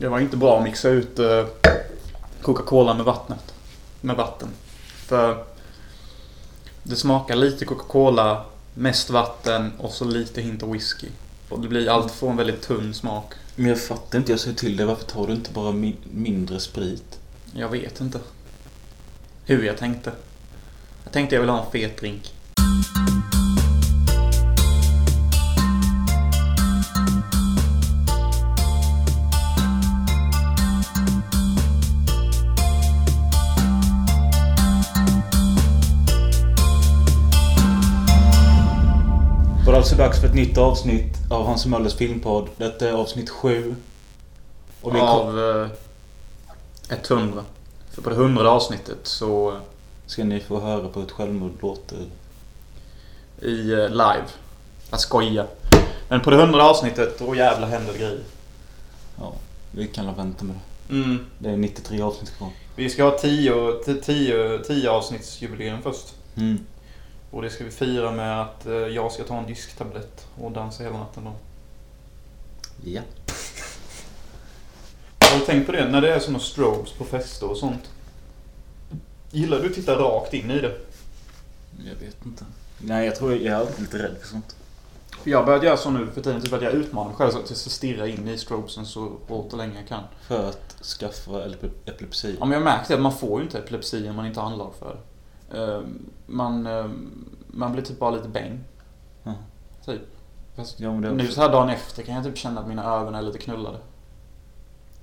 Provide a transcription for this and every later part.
Det var inte bra att mixa ut eh, Coca-Cola med vattnet. Med vatten. För det smakar lite Coca-Cola, mest vatten och så lite hint av whisky. Och det blir allt får en väldigt tunn smak. Men jag fattar inte, jag säger till dig, varför tar du inte bara mi- mindre sprit? Jag vet inte. Hur jag tänkte. Jag tänkte jag vill ha en fet drink. Alltså dags för ett nytt avsnitt av Hans Möllers filmpodd. Detta är avsnitt 7. Och vi Av eh, 100. För på det hundrade avsnittet så ska ni få höra på ett självmord låter. i eh, live. Att skoja. Men på det hundrade avsnittet, då jävlar händer det grejer. Ja, vi kan la vänta med det. Mm. Det är 93 avsnitt kvar. Vi ska ha 10 10 10 avsnittsjubileum först. Mm. Och det ska vi fira med att eh, jag ska ta en disktablett och dansa hela natten då. Ja. Har du tänkt på det? När det är såna strobes på fester och sånt. Gillar du att titta rakt in i det? Jag vet inte. Nej, jag tror jag är alltid lite rädd för sånt. För jag har börjat göra så nu för tiden, typ att jag utmanar mig själv så att jag ska stirra in i strobesen så hårt och länge jag kan. För att skaffa epi- epilepsi. Ja, men jag märkte att man får ju inte epilepsi om man inte har anlag för det. Eh, Man, eh, man blir typ bara lite bäng. Ja. Typ. Fast Ja, det är nu så här dagen efter kan jag typ känna att mina ögon är lite knullade.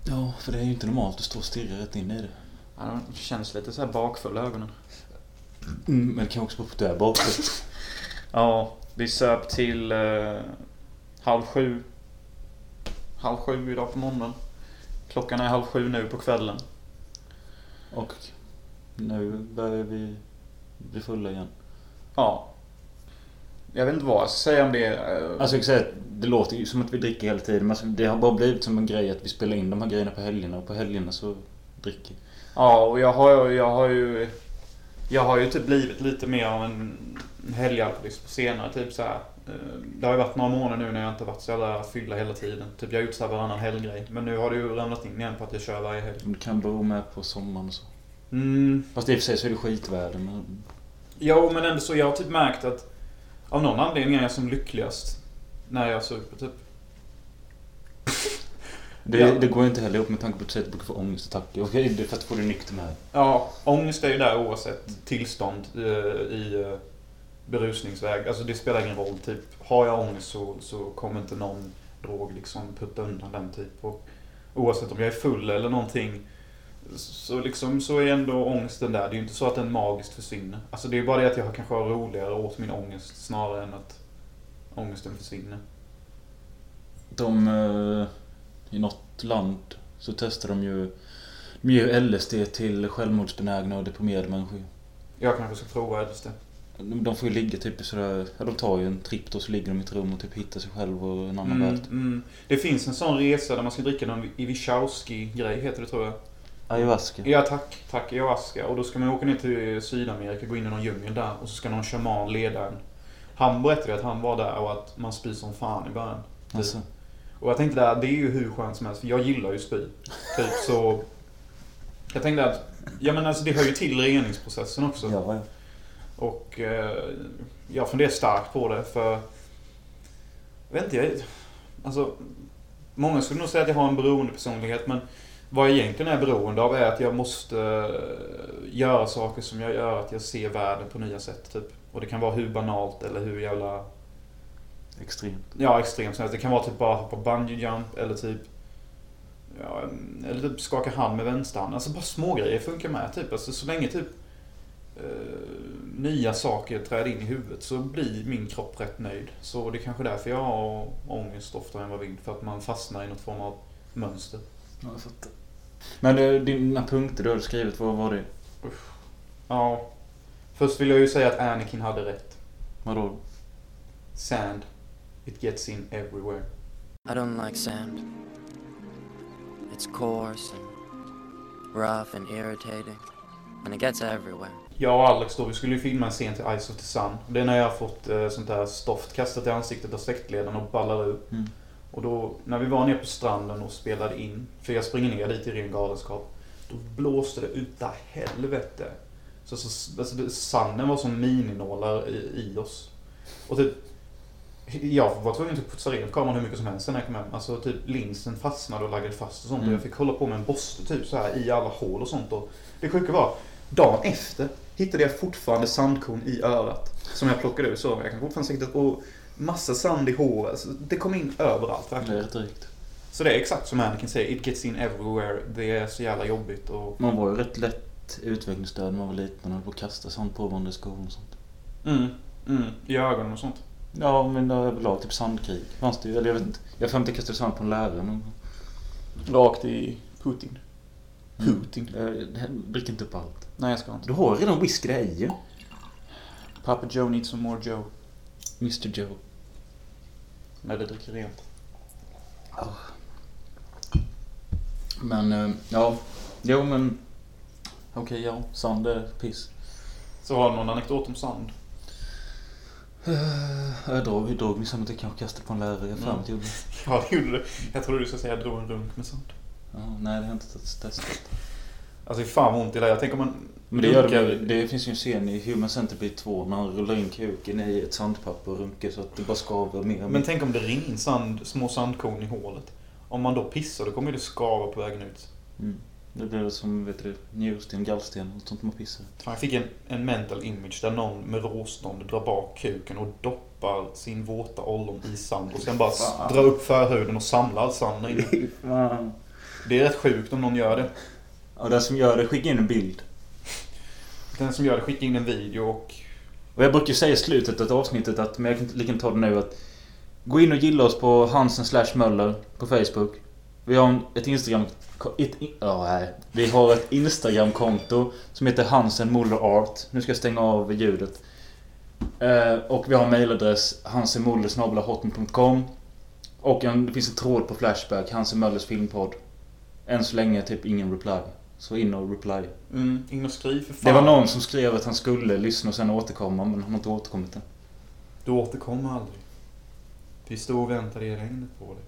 Ja, för det är ju inte normalt att stå och stirra rätt in i det. Ja, De känns lite så här bakfulla ögonen. Mm, men det kan också vara på det bakåt. Ja, vi söp till eh, halv sju. Halv sju idag på morgonen. Klockan är halv sju nu på kvällen. Och nu börjar vi bli fulla igen. Ja. Jag vet inte vad jag ska säga om det. eh, Alltså jag kan säga det låter ju som att vi dricker hela tiden. Men alltså, det har bara blivit som en grej att vi spelar in de här grejerna på helgerna. Och på helgerna så dricker. Ja, och jag har, jag har ju... Jag har ju typ blivit lite mer av en helgalkoholist på senare. Typ så här. eh, Det har ju varit några månader nu när jag inte varit så jävla fylla hela tiden. Typ jag har gjort så här varannan helggrej. Men nu har det ju ramlat in igen på att jag kör varje helg. Det kan bero med på sommaren och så. Mm, Fast i och för sig så är det skitväder. Men... Jo, men ändå så. Jag har typ märkt att av någon anledning är jag som lyckligast när jag super typ. Det, Ja. det går inte heller ihop med tanke på att du säger att du brukar få ångestattacker. Okej, det är för att få dig nykter med. Ja, ångest är ju där oavsett tillstånd eh, i eh, berusningsväg. Alltså det spelar ingen roll. Typ, har jag ångest så, så kommer inte någon drog liksom putta undan den typ. Och oavsett om jag är full eller någonting så, liksom, så är ändå ångesten där. Det är ju inte så att den magiskt försvinner. Alltså det är bara det att jag kanske har roligare åt min ångest snarare än att ångesten försvinner. De... eh, I något land så testar de ju... De ger ju LSD till självmordsbenägna och deprimerade människor. Jag kanske ska prova LSD. De de får ju ligga typ i sådär... Ja, de tar ju en tripp då så ligger de i ett rum och typ hittar sig själv och en annan Mm, värld. mm. Det finns en sån resa där man ska dricka någon Iwichowski-grej, heter det tror jag. Ayahuasca. Ja tack, tack ayahuasca. Och då ska man åka ner till Sydamerika, gå in i någon djungel där och så ska någon shaman leda en. Han berättade att han var där och att man spyr som fan i början. Alltså, Och jag tänkte där, det är ju hur skönt som helst för jag gillar ju spy. Typ så... Jag tänkte att, ja men alltså det hör ju till reningsprocessen också. ja, ja. Och eh, jag funderar starkt på det för... Jag vet inte, jag, alltså... Många skulle nog säga att jag har en beroendepersonlighet men vad jag egentligen är beroende av är att jag måste eh, göra saker som jag gör att jag ser världen på nya sätt typ. Och det kan vara hur banalt eller hur jävla Extremt. Ja, extremt. Det kan vara typ bara hoppa bungee jump eller typ... Ja, eller typ skaka hand med vänsterhand. Alltså bara små grejer funkar med typ. Alltså så länge typ eh, nya saker träder in i huvudet så blir min kropp rätt nöjd. Så det är kanske därför jag har ångest oftare än vad vill. För att man fastnar i något form av mönster. Ja. Men dina punkter du hade skrivit, vad var det? Ja. Först vill jag ju säga att Anakin hade rätt. Vadå? Sand. It gets in everywhere. I don't like sand. It's coarse and rough and irritating, and it gets everywhere. Jag och Alex då, vi skulle ju filma en scen till Eyes of the Sun. Det är när jag har fått eh, sånt där stoft kastat i ansiktet av släktledaren och ballar ur. Mm. Och då, när vi var nere på stranden och spelade in, för jag springer ner dit i ren galenskap. Då blåste det utav helvete. Så, så alltså, det, sanden var som mininålar i, i oss. Och typ, jag var tvungen att putsa rent kameran hur mycket som helst när jag kom hem. Alltså typ linsen fastnade och laggade fast och sånt. Mm. Och jag fick hålla på med en borste typ så här i alla hål och sånt. Och det sjuka var, dagen efter hittade jag fortfarande sandkorn i örat. Som jag plockade ur så. Jag kan fortfarande se det. Och massa sand i håret. Alltså, det kom in överallt Det är verkligen. rätt drygt. Så det är exakt som Anakin säger. It gets in everywhere. Det är så jävla jobbigt. Och... Man var ju rätt lätt utvecklingsstörd när man var liten och höll på att kasta sånt på varandra i skolan och sånt. Mm, mm, I ögonen och sånt. Ja, men det överlag typ sandkrig fanns det ju. Eller jag vet inte. Jag får inte kasta sand på en lärare någon gång. Rakt i Putin. Putin. Jag dricker inte upp allt. Nej, jag ska inte. Du har redan whisky där i ju. Papa Joe needs some more Joe. Mr Joe. När det dricker rent. Men, eh, ja. Jo men. Okej, ja. Sand är piss. Så har du någon anekdot om sand? Eh, Jag drog, vi drog liksom att jag kanske kastade på en lärare. Jag Mm. gjorde. Ja, det gjorde du. Jag trodde du skulle säga jag drog en runk med sand. Ja, nej, det har jag inte testat. Alltså fan vad ont det. Jag tänker om man... Men det, gör det, det finns ju en scen i Human Centipede 2 när han rullar in kuken i ett sandpapper och runkar så att det bara skaver mer och mer. Men tänk om det rinner in sand, små sandkorn i hålet. Om man då pissar då kommer det skava på vägen ut. Mm. Det blir som, vet du, njursten, gallsten och sånt man pissar. Jag fick en, en mental image där någon med råstånd drar bak kuken och doppar sin våta ollon i sand och sen bara Fan. drar upp förhuden och samlar all sand där inne. Det är rätt sjukt om någon gör det. Ja, den som gör det, skicka in en bild. Den som gör det skickar in en video och... Och jag brukar säga i slutet av avsnittet att, men jag kan lika ta det nu att Gå in och gilla oss på Hansen slash Möller på Facebook. Vi har ett Instagram... Ett, oh, nej. Vi har ett Instagram-konto som heter Hansen Muller Art. Nu ska jag stänga av ljudet. Eh, och vi har en mailadress hansenmuller.hotmail.com Och en, det finns en tråd på Flashback, Hansen Möllers filmpodd. Än så länge typ ingen reply. Så in och reply. Mm, in och skriv för fan. Det var någon som skrev att han skulle lyssna och sen återkomma men han har inte återkommit än. Du återkommer aldrig. Vi stod och väntade i regnet på dig.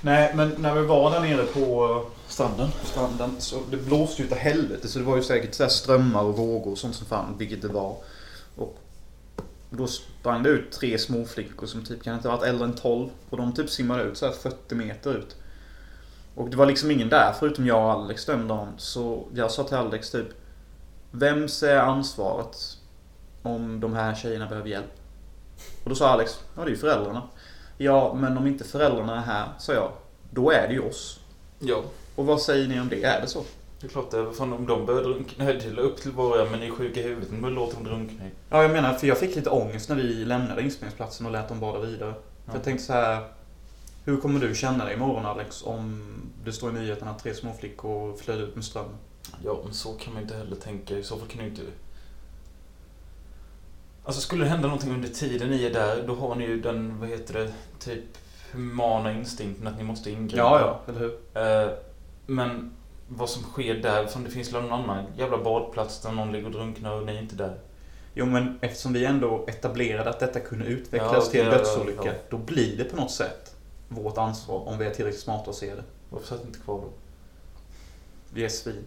Nej, men när vi var där nere på Stranden? stranden så det blåste ju utav helvete så det var ju säkert så här strömmar och vågor och sånt som fan, vilket det var. Och då sprang det ut tre småflickor som typ kan inte ha varit äldre än 12 och de typ simmade ut så här 40 meter ut. Och det var liksom ingen där förutom jag och Alex den dagen. Så jag sa till Alex typ Vems är ansvaret om de här tjejerna behöver hjälp? Och då sa Alex, ja det är ju föräldrarna. Ja, men om inte föräldrarna är här, sa jag, då är det ju oss. Ja. Och vad säger ni om det? Är det så? Det är klart det. är. Fan, om de börjar drunkna. Nej, det är upp till var men ni är sjuka i huvudet. Börjar låta dem drunkna. Ja, jag menar, för jag fick lite ångest när vi lämnade inspelningsplatsen och lät dem bada vidare. För jag tänkte så här. Hur kommer du känna dig imorgon Alex om det står i nyheterna att tre små flickor flög ut med strömmen? Ja, men så kan man ju inte heller tänka. I så fall kan du inte... Alltså skulle det hända någonting under tiden ni är där, då har ni ju den, vad heter det, typ humana instinkten att ni måste ingripa. eller hur? Eh, men vad som sker där, för det finns någon annan jävla badplats där någon ligger och drunknar och ni är inte där. Jo, men eftersom vi ändå etablerade att detta kunde utvecklas Ja, till en ja, ja, dödsolycka, ja. då blir det på något sätt vårt ansvar om vi är tillräckligt smarta att se det. Varför satt inte kvar då? Vi är svin.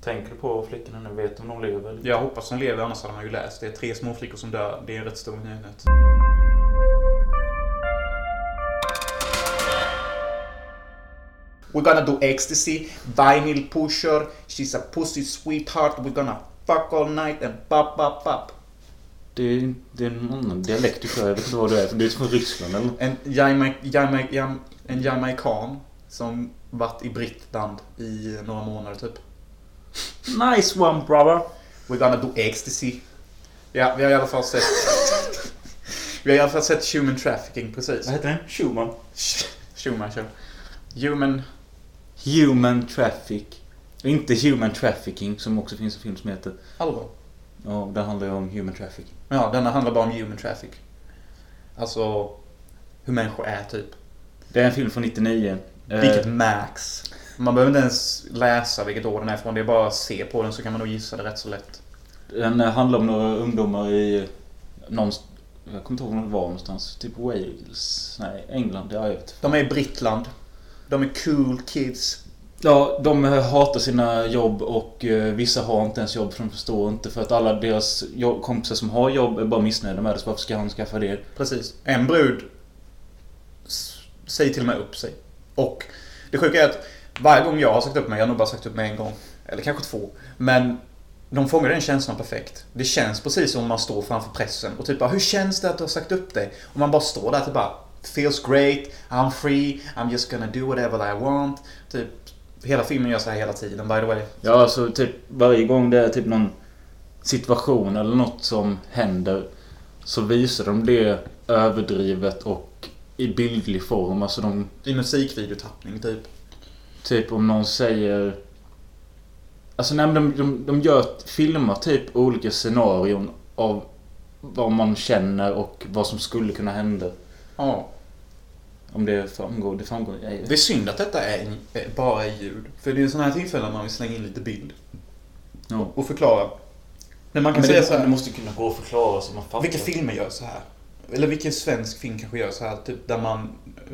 Tänker du på flickorna nu? Vet de om de lever? Jag hoppas de lever, annars hade man ju läst. Det är tre små flickor som dör. Det är en rätt stor nyhet. We're gonna do ecstasy, vinyl pusher, she's a pussy sweetheart, we're gonna fuck all night and pop, pop, pop. Det är, det är en annan dialekt du kör. Jag vet inte vad du är. Du är från Ryssland eller? En, Jamaik, Jamaik, Jam, en jamaican som varit i Brittland i några månader typ. Nice one brother! We're gonna do ecstasy. Ja, vi har i alla fall sett... vi har i alla fall sett human trafficking precis. Vad heter den? Schumann. Schumacher. Human... Human Traffic. Inte Human Trafficking som också finns en film som heter. Allvar. Ja, det handlar ju om Human Trafficking. Ja, denna handlar bara om human traffic. Alltså... Hur människor är typ. Det är en film från 99. Eh, Vilket max. Man behöver inte ens läsa vilket år den är från. Det är bara att se på den så kan man nog gissa det rätt så lätt. Den eh, handlar om några ungdomar i någon Jag kommer inte ihåg var de var någonstans. Typ Wales? Nej, England. Ja, jag vet. De är i Brittland. De är cool kids. Ja, de hatar sina jobb och eh, vissa har inte ens jobb för de förstår inte. För att alla deras kompisar som har jobb är bara missnöjda med det. Så varför ska han skaffa det? Precis. En brud säger till och med upp sig. Och det sjuka är att varje gång jag har sagt upp mig, jag har nog bara sagt upp mig en gång. Eller kanske två. Men de fångar den känslan perfekt. Det känns precis som om man står framför pressen och typ bara, hur känns det att du har sagt upp dig? Och man bara står där och typ bara, feels great, I'm free, I'm just gonna do whatever I want. Typ, hela filmen gör så här hela tiden by the way. Ja, alltså typ varje gång det är typ någon situation eller något som händer så visar de det överdrivet och i bildlig form. Alltså de I musikvideotappning typ. Typ om någon säger... Alltså nej, de, de, de gör, filmar typ olika scenarion av vad man känner och vad som skulle kunna hända. Ja. Om det framgår. Det framgår. Jag, Det är synd att detta är en, bara är ljud. För det är sådana här tillfällen man vill slänga in lite bild. ja. Och förklara. Men man kan Men säga det, så här. det måste kunna gå att förklara så man fattar. Vilka filmer gör så här? Eller vilken svensk film kanske gör så här? Typ där man,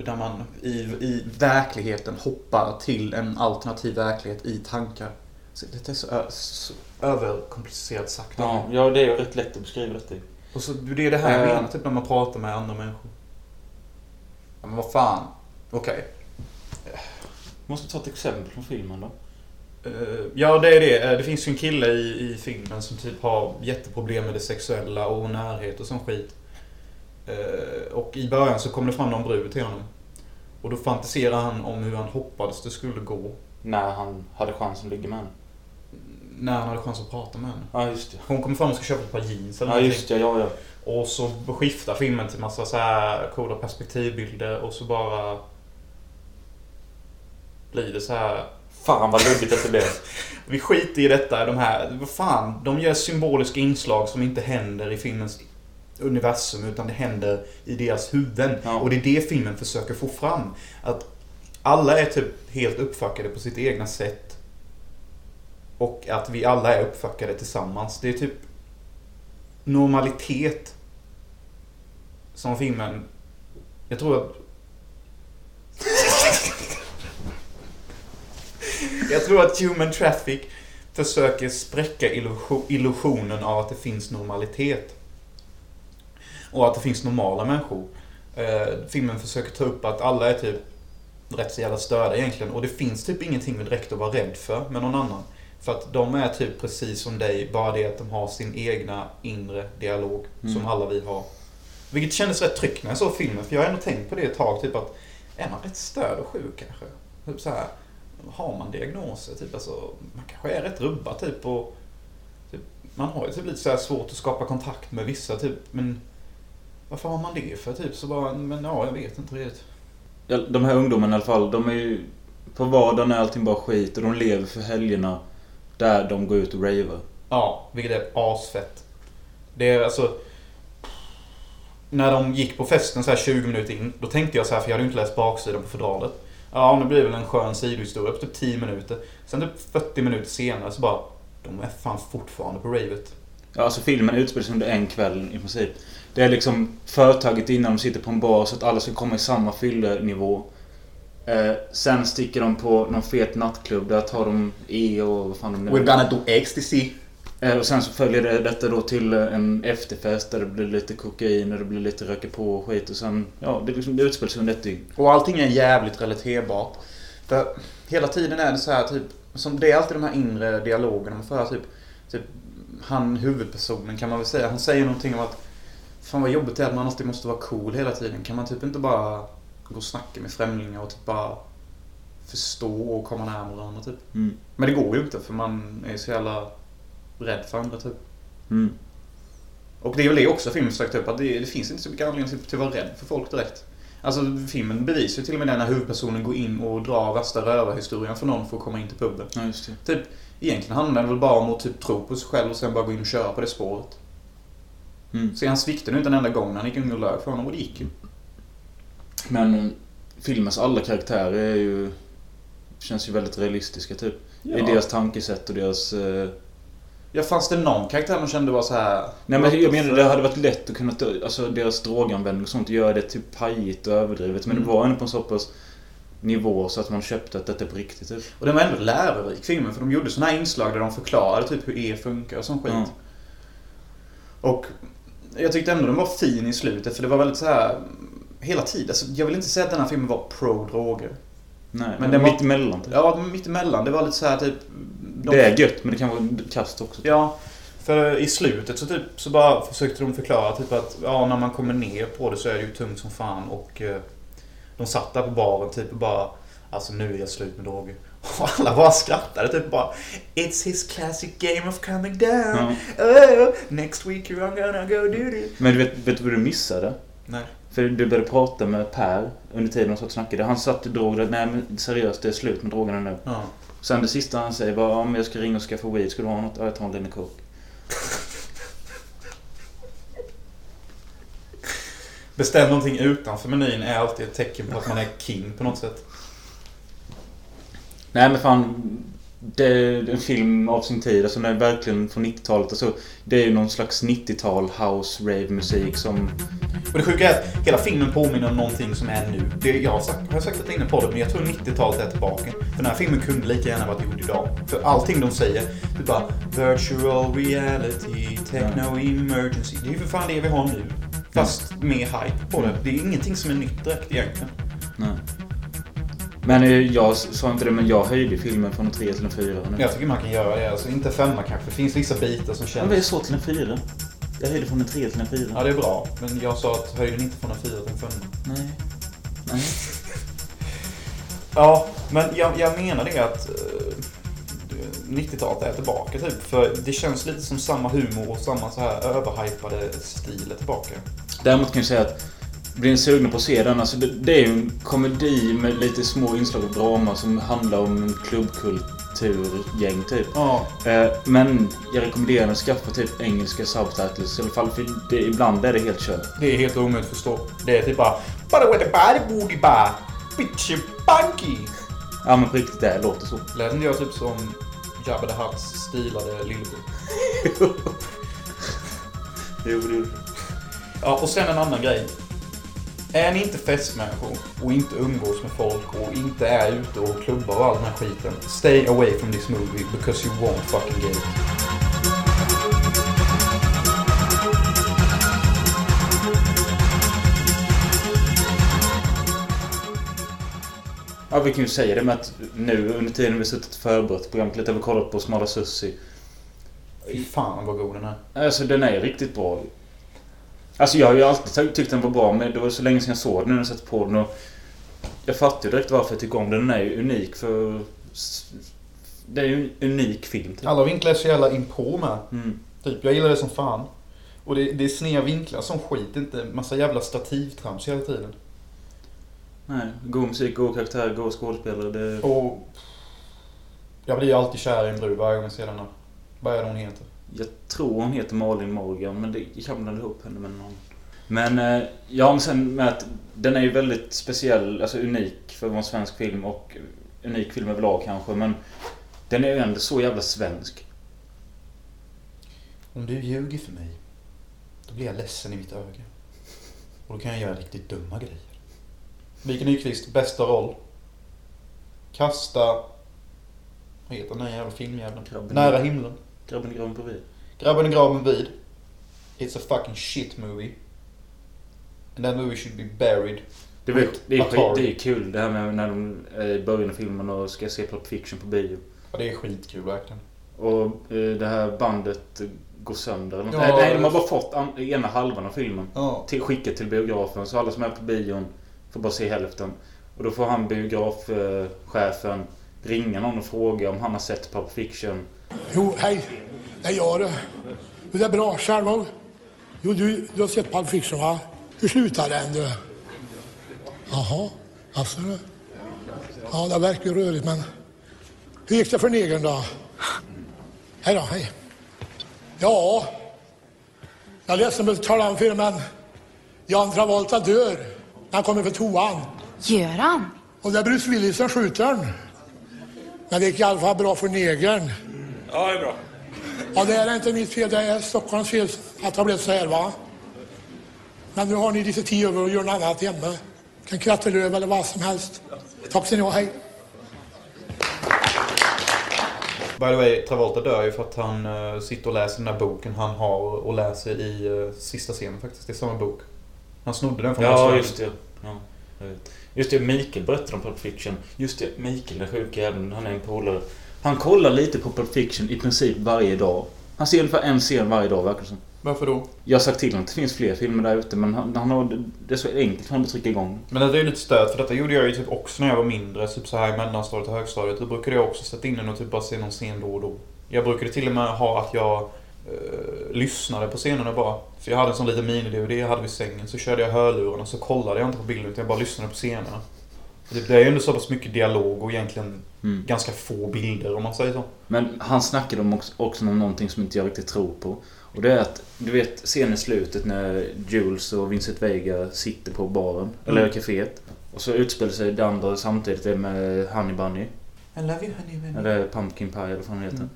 där man i, i verkligheten hoppar till en alternativ verklighet i tankar. Så det är så, så överkomplicerat sagt. Ja, ja, det är ju rätt lätt att beskriva detta. Och så det är det här jag Eh. menar, typ när man pratar med andra människor. Men vad fan. Okej. Måste ta ett exempel från filmen då. Eh, Ja, det är det. Eh, Det finns ju en kille i, i filmen som typ har jätteproblem med det sexuella och närhet och sån skit. Eh, Och i början så kommer det fram någon brud till honom. Och då fantiserar han om hur han hoppades det skulle gå. När han hade chansen att ligga med henne. När han hade chans att prata med henne. Ja, just det. Hon kommer fram och ska köpa ett par jeans eller Ja, någonting. just det. Ja, ja. Och så skiftar filmen till massa så här coola perspektivbilder och så bara... Blir det så här Fan vad luddigt att det blev. Vi skiter i detta, de här, vad fan, de gör symboliska inslag som inte händer i filmens universum utan det händer i deras huvuden. Ja. Och det är det filmen försöker få fram. Att alla är typ helt uppfuckade på sitt egna sätt. Och att vi alla är uppfuckade tillsammans. Det är typ normalitet. Som filmen... Jag tror att... Jag tror att Human Traffic försöker spräcka illusion- illusionen av att det finns normalitet. Och att det finns normala människor. Eh, filmen försöker ta upp att alla är typ rätt så jävla störda egentligen. Och det finns typ ingenting direkt att vara rädd för med någon annan. För att de är typ precis som dig, bara det att de har sin egna inre dialog. Mm. Som alla vi har. Vilket kändes rätt tryggt när jag såg filmen. För jag har ändå tänkt på det ett tag. Typ att, är man rätt störd och sjuk kanske? Typ så här, har man diagnoser? Typ alltså, man kanske är rätt rubbad typ. Och, typ man har ju typ lite så här svårt att skapa kontakt med vissa typ. Men varför har man det för? Typ så bara, men ja, jag vet inte riktigt. Ja, de här ungdomarna i alla fall, de är ju... På vardagen är allting bara skit och de lever för helgerna där de går ut och raver. Ja, vilket är asfett. Det är alltså... När de gick på festen så här 20 minuter in, då tänkte jag så här, för jag hade ju inte läst baksidan på fodralet. Ja, nu blir det väl en skön sidohistoria på typ 10 minuter. Sen typ 40 minuter senare så bara, de är fan fortfarande på ravet. Ja, alltså filmen utspelar sig under en kväll i princip. Det är liksom företaget innan de sitter på en bar så att alla ska komma i samma fyllenivå. Eh, sen sticker de på någon fet nattklubb. Där tar de E och vad fan de nu We're gonna do ecstasy. Eh, och sen så följer det, detta då till eh, en efterfest där det blir lite kokain och det blir lite röka på och skit. Och sen, ja, det, liksom, det utspelar sig under ett dygn. Och allting är jävligt relaterbart. För hela tiden är det så här typ, som det är alltid de här inre dialogerna man för typ, typ han huvudpersonen kan man väl säga, han säger någonting om att Fan vad jobbigt det är att man alltid måste vara cool hela tiden. Kan man typ inte bara gå och snacka med främlingar och typ bara förstå och komma närmare varandra typ. Mm. Men det går ju inte för man är så jävla rädd för andra typ. Mm. Och det är väl det också filmen försökt ta upp, att det, det finns inte så mycket anledning till, att vara rädd för folk direkt. Alltså filmen bevisar ju till och med det när huvudpersonen går in och drar värsta rövarhistorien för någon för att komma in till puben. Ja, just det. Typ, egentligen handlar det väl bara om att typ tro på sig själv och sen bara gå in och köra på det spåret. Mm. Så han sviktade nu inte en enda gång när han gick in och lög för honom och det gick ju. Men eh, filmens alla karaktärer är ju... Känns ju väldigt realistiska typ. I deras tankesätt och deras... Eh, Ja, fanns det någon karaktär man kände var så här... Nej men jag menar det hade varit lätt att kunna alltså deras droganvändning och sånt, göra det typ pajigt och överdrivet. Men Mm. det var ändå på en så pass nivå så att man köpte att detta är på riktigt. Typ. Och den var ändå lärorik filmen för de gjorde såna här inslag där de förklarade typ hur E funkar och sån skit. Ja. Och jag tyckte ändå den var fin i slutet för det var väldigt så här hela tiden. Alltså, jag vill inte säga att den här filmen var pro-droger. Nej, Men men den det var- mitt emellan. Typ. Ja, mitt emellan. Det var lite så här typ... de- Det är gött men det kan vara kast också. Ja, för i slutet så typ så bara försökte de förklara typ att ja, när man kommer ner på det så är det ju tungt som fan och eh, de satt där på baren typ och bara Alltså nu är jag slut med droger. Och alla bara skrattade typ bara It's his classic game of coming down. Ja. Oh, next week you're gonna go do it. Men du vet, vet du vad du missade? Nej. För du började prata med Per under tiden de satt och snackade. Han satt i droger. Nej men seriöst, det är slut med drogerna nu. Ja. Sen det sista han säger var om jag ska ringa och skaffa weed. Ska du ha något? Ja, jag tar en liten coke. Bestäm någonting utanför menyn är alltid ett tecken på att man är king på något sätt. Nej men fan. Det är en film av sin tid. Alltså den är verkligen från 90-talet. Alltså, det är ju någon slags 90-tal house rave musik som... Och det sjuka är att hela filmen påminner om någonting som är nu. Det, jag har sagt, har jag sagt det inne på det, men jag tror 90-talet är tillbaka. För den här filmen kunde lika gärna varit gjord idag. För allting de säger, det är bara virtual reality, techno emergency. Det är ju för fan det vi har nu. Fast med hype på det. Det är ingenting som är nytt direkt egentligen. Nej. Men eh, jag sa inte det, men jag höjde filmen från en 3 till en 4 nu. Jag tycker man kan göra det. Alltså inte femma kanske. Det finns vissa bitar som Men vad är känns... så till en 4? Jag höjde från en 3 till en 4. Ja, det är bra. Men jag sa att höjden inte från en fyra till en femma. Nej. Nej. Ja, men jag, jag menar det att eh, 90-talet är tillbaka typ. För det känns lite som samma humor och samma så här överhypade stil är tillbaka. Däremot kan jag säga att blir ni sugna på att se den, alltså det, det är ju en komedi med lite små inslag av drama som handlar om en klubbkulturgäng typ. Ja. Eh, men jag rekommenderar att skaffa typ engelska subtitles i alla fall för det, ibland är det helt kört. Det är helt omöjligt att förstå. Det är typ bara... Bara with the body booty ba. Bitchy bunky. Ja men på riktigt det låter så. Lät inte jag typ som Jabba the Hutts stilade lillebror? Jo, det Ja, och sen en annan grej. Är ni inte festmänniskor och inte umgås med folk och inte är ute och klubbar och all den här skiten. Stay away from this movie because you won't fucking get it. Ja, vi kan ju säga det med att nu under tiden vi suttit och förberett programmet lite har vi kollat på Smala Sussi. Fy fan vad god den är. Alltså den är riktigt bra. Alltså jag har ju alltid tyckt den var bra men det var så länge sedan jag såg den när jag på den och... Jag fattar ju direkt varför jag tycker om den. Den är ju unik för... Det är ju en unik film typ. Alla vinklar är så jävla inpå med. Mm. Typ, jag gillar det som fan. Och det, det är sneda vinklar som skit, inte massa jävla stativtrams hela tiden. Nej, god musik, god karaktär, god skådespelare. Det... Och... Jag blir ju alltid kär i en brud varje gång jag ser den här. Vad är det hon heter? Jag tror hon heter Malin Morgan men det, jag blandade ihop henne med någon. Men eh, ja, men sen med att den är ju väldigt speciell, alltså unik för att vara en svensk film och unik film överlag kanske men den är ju ändå så jävla svensk. Om du ljuger för mig, då blir jag ledsen i mitt öga. Och då kan jag göra riktigt dumma grejer. Mikael Nyqvist, bästa roll. Kasta... Vad heter den här jävla filmjäveln? Nära himlen. Grabben i graven bredvid. Grabben i graven vid. It's a fucking shit movie. And that movie should be buried. Det, var, det, är, det är kul det här med när de är i början av filmen och ska se Pulp Fiction på bio. Ja, det är skitkul verkligen. Och eh, det här bandet eh, går sönder. Ja, Nej, nej, de har bara fått an, ena halvan av filmen. Ja. till, skickat till biografen. Så alla som är på bion får bara se hälften. Och då får han biografchefen ringa någon och fråga om han har sett Pulp Fiction. Jo, hej. Det är jag det. Det är bra. Själv då? Jo, du, du har sett Pulp Fiction va? Hur slutar den du? Jaha, alltså du. Ja, det verkar ju rörigt men... Hur gick det för negern då? Hej då, hej. Ja, jag är ledsen att tala om för er men Jan Travolta dör han kommer för toan. Gör han? Och det är Bruce Willis som skjuter den. Men det gick i alla fall bra för negern. Ja, det är bra. Ja, det är inte mitt fel. Det är Stockholms fel att det har blivit så här, va? Men nu har ni lite tid över att göra något annat hemma. Kan kratta löv eller vad som helst. Tack ska ni ha. Hej. By the way, Travolta dör ju för att han uh, sitter och läser den där boken han har och läser i uh, sista scenen faktiskt. Det är samma bok. Han snodde den från Ja, just det. Ja. Just det, Mikael berättade om Pulp Fiction. Just det, Mikael den sjuka jäveln. Han är en polare. Han kollar lite på Pulp Fiction i princip varje dag. Han ser ungefär en scen varje dag verkar det som. Varför då? Jag har sagt till honom att det finns fler filmer där ute men han, han har, det är så enkelt för honom att trycka igång. Men det är ju lite stöd för detta gjorde jag ju typ också när jag var mindre. Typ så här i mellanstadiet och högstadiet. Då brukade jag också sätta in den och typ bara se någon scen då och då. Jag brukade till och med ha att jag eh, lyssnade på scenerna bara. För jag hade en sån liten mini-DVD jag hade vid sängen. Så körde jag hörlurarna så kollade jag inte på bilden utan jag bara lyssnade på scenerna. Det är ju ändå så pass mycket dialog och egentligen Mm. ganska få bilder om man säger så. Men han snackade om också, också om någonting som inte jag riktigt tror på. Och det är att, du vet scenen i slutet när Jules och Vincent Vega sitter på baren, eller kaféet. Och så utspelar sig det andra samtidigt, det med Honey Bunny. I love you honey bunny. Eller Pumpkin Pie eller vad det heter. Mm.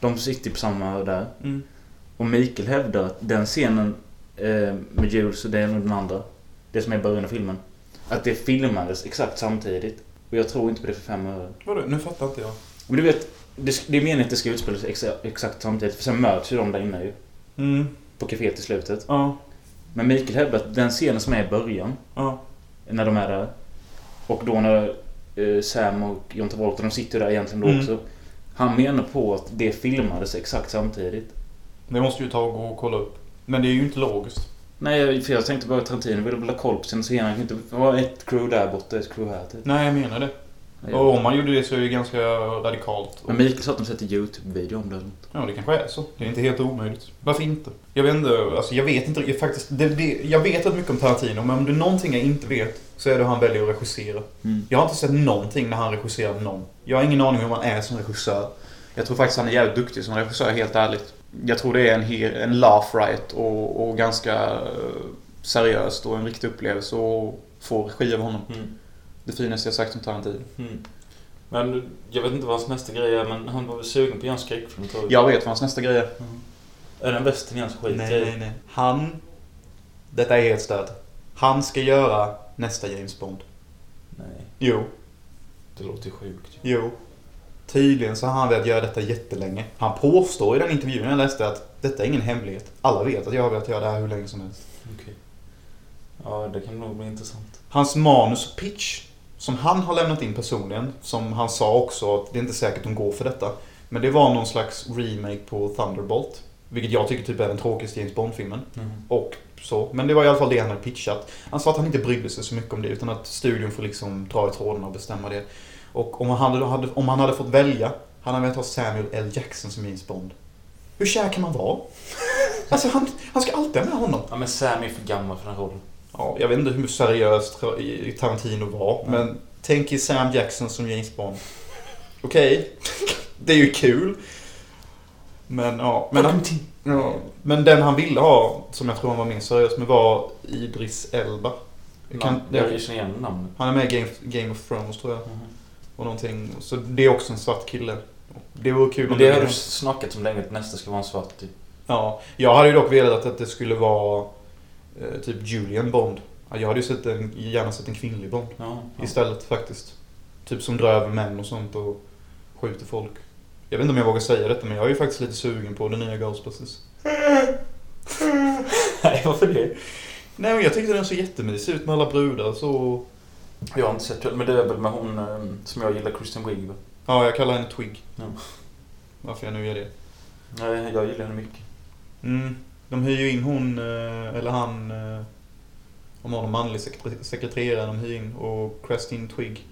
De sitter på samma där. Mm. Och Mikael hävdar att den scenen eh, med Jules och den och den andra, det som är i början av filmen, att det filmades exakt samtidigt. Och jag tror inte på det för fem öre. Vadå? Nu fattar inte jag. Men du vet, det, det är meningen att det ska utspela sig exa, exakt samtidigt. För sen möts ju de där inne ju. Mm. På kaféet i slutet. Ja. Men Mikael hävdar att den scenen som är i början, Ja. när de är där. Och då när eh, Sam och John Travolta, de sitter där egentligen då Mm. också. Han menar på att det filmades exakt samtidigt. Det måste ju ta och gå och kolla upp. Men det är ju inte logiskt. Nej, för jag tänkte bara att Tarantino ville väl ha koll på sina scener. Han kan inte vara ett crew där borta, ett crew här. Typ. Nej, jag menar det. Och om man gjorde det så är det ganska radikalt. Men Mikael sa att de sett en YouTube-video om det. Ja, det kanske är så. Det är inte helt omöjligt. Varför inte? Jag vet inte, alltså jag vet inte jag faktiskt. Det, det, jag vet rätt mycket om Tarantino, men om det är någonting jag inte vet så är det hur han väljer att regissera. Mm. Jag har inte sett någonting när han regisserar någon. Jag har ingen aning om hur han är som regissör. Jag tror faktiskt han är jävligt duktig som regissör, helt ärligt. Jag tror det är en, en laugh right och, och ganska eh, seriöst och en riktig upplevelse och få regi av honom. Mm. Det finaste jag sagt om Tarantino. Mm. Men jag vet inte vad hans nästa grej är, men han var väl sugen på att göra en skräckfilm tror Jag vet vad hans nästa grej är. Är den västern hans skit? Nej, nej, nej. Han... Detta är helt stöd. Han ska göra nästa James Bond. Nej, Jo. det låter ju sjukt. Jo. Tydligen så har han velat göra detta jättelänge. Han påstår i den intervjun jag läste att detta är ingen hemlighet. Alla vet att jag har velat göra det här hur länge som helst. Okej. Ja, det kan nog bli intressant. Hans manus och pitch, som han har lämnat in personligen, som han sa också att det är inte säkert de går för detta. Men det var någon slags remake på Thunderbolt. Vilket jag tycker typ är den tråkigaste James Bond-filmen. Mm. Och så. Men det var i alla fall det han hade pitchat. Han sa att han inte brydde sig så mycket om det utan att studion får liksom dra i trådarna och bestämma det. Och om han hade, hade, om han hade fått välja hade han velat ha Samuel L. Jackson som James Bond. Hur kär kan man vara? Alltså han, han ska alltid ha med honom. Ja, men Sam är för gammal för den rollen. Ja, jag vet inte hur seriöst Tarantino var, Mm. men tänk er Sam Jackson som James Bond. Okej, det är ju kul. Men ja, men, han, ja, men den han ville ha, som jag tror han var mer seriös med, var Idris Elba. Jag kan, jag det, känner igen namnet. han är med i Game, Game of Thrones tror jag. Mhm. Och någonting. Så det är också en svart kille. Det vore kul Men det har du snackat om länge att nästa ska vara en svart typ. Ja, jag hade ju dock velat att det skulle vara eh, typ Julian Bond. Ja, Jag hade ju sett en, gärna sett en kvinnlig Bond. Ja, ja. Istället faktiskt. Typ som drar över män och sånt och skjuter folk. Jag vet inte om jag vågar säga detta men jag är ju faktiskt lite sugen på den nya Ghostbusters. Nej, varför det? Nej men jag tyckte den såg jättemysig ut med alla brudar så... Jag har inte sett det, men det är väl med hon eh, som jag gillar, Kristen Wiig? Ja, jag kallar henne Twig. Ja. Varför jag nu gör det. Nej, jag gillar henne mycket. Mm. De hyr ju in hon, eh, eller han, eh, om någon manlig sekre- sekreterare de hyr in och Christine Twig.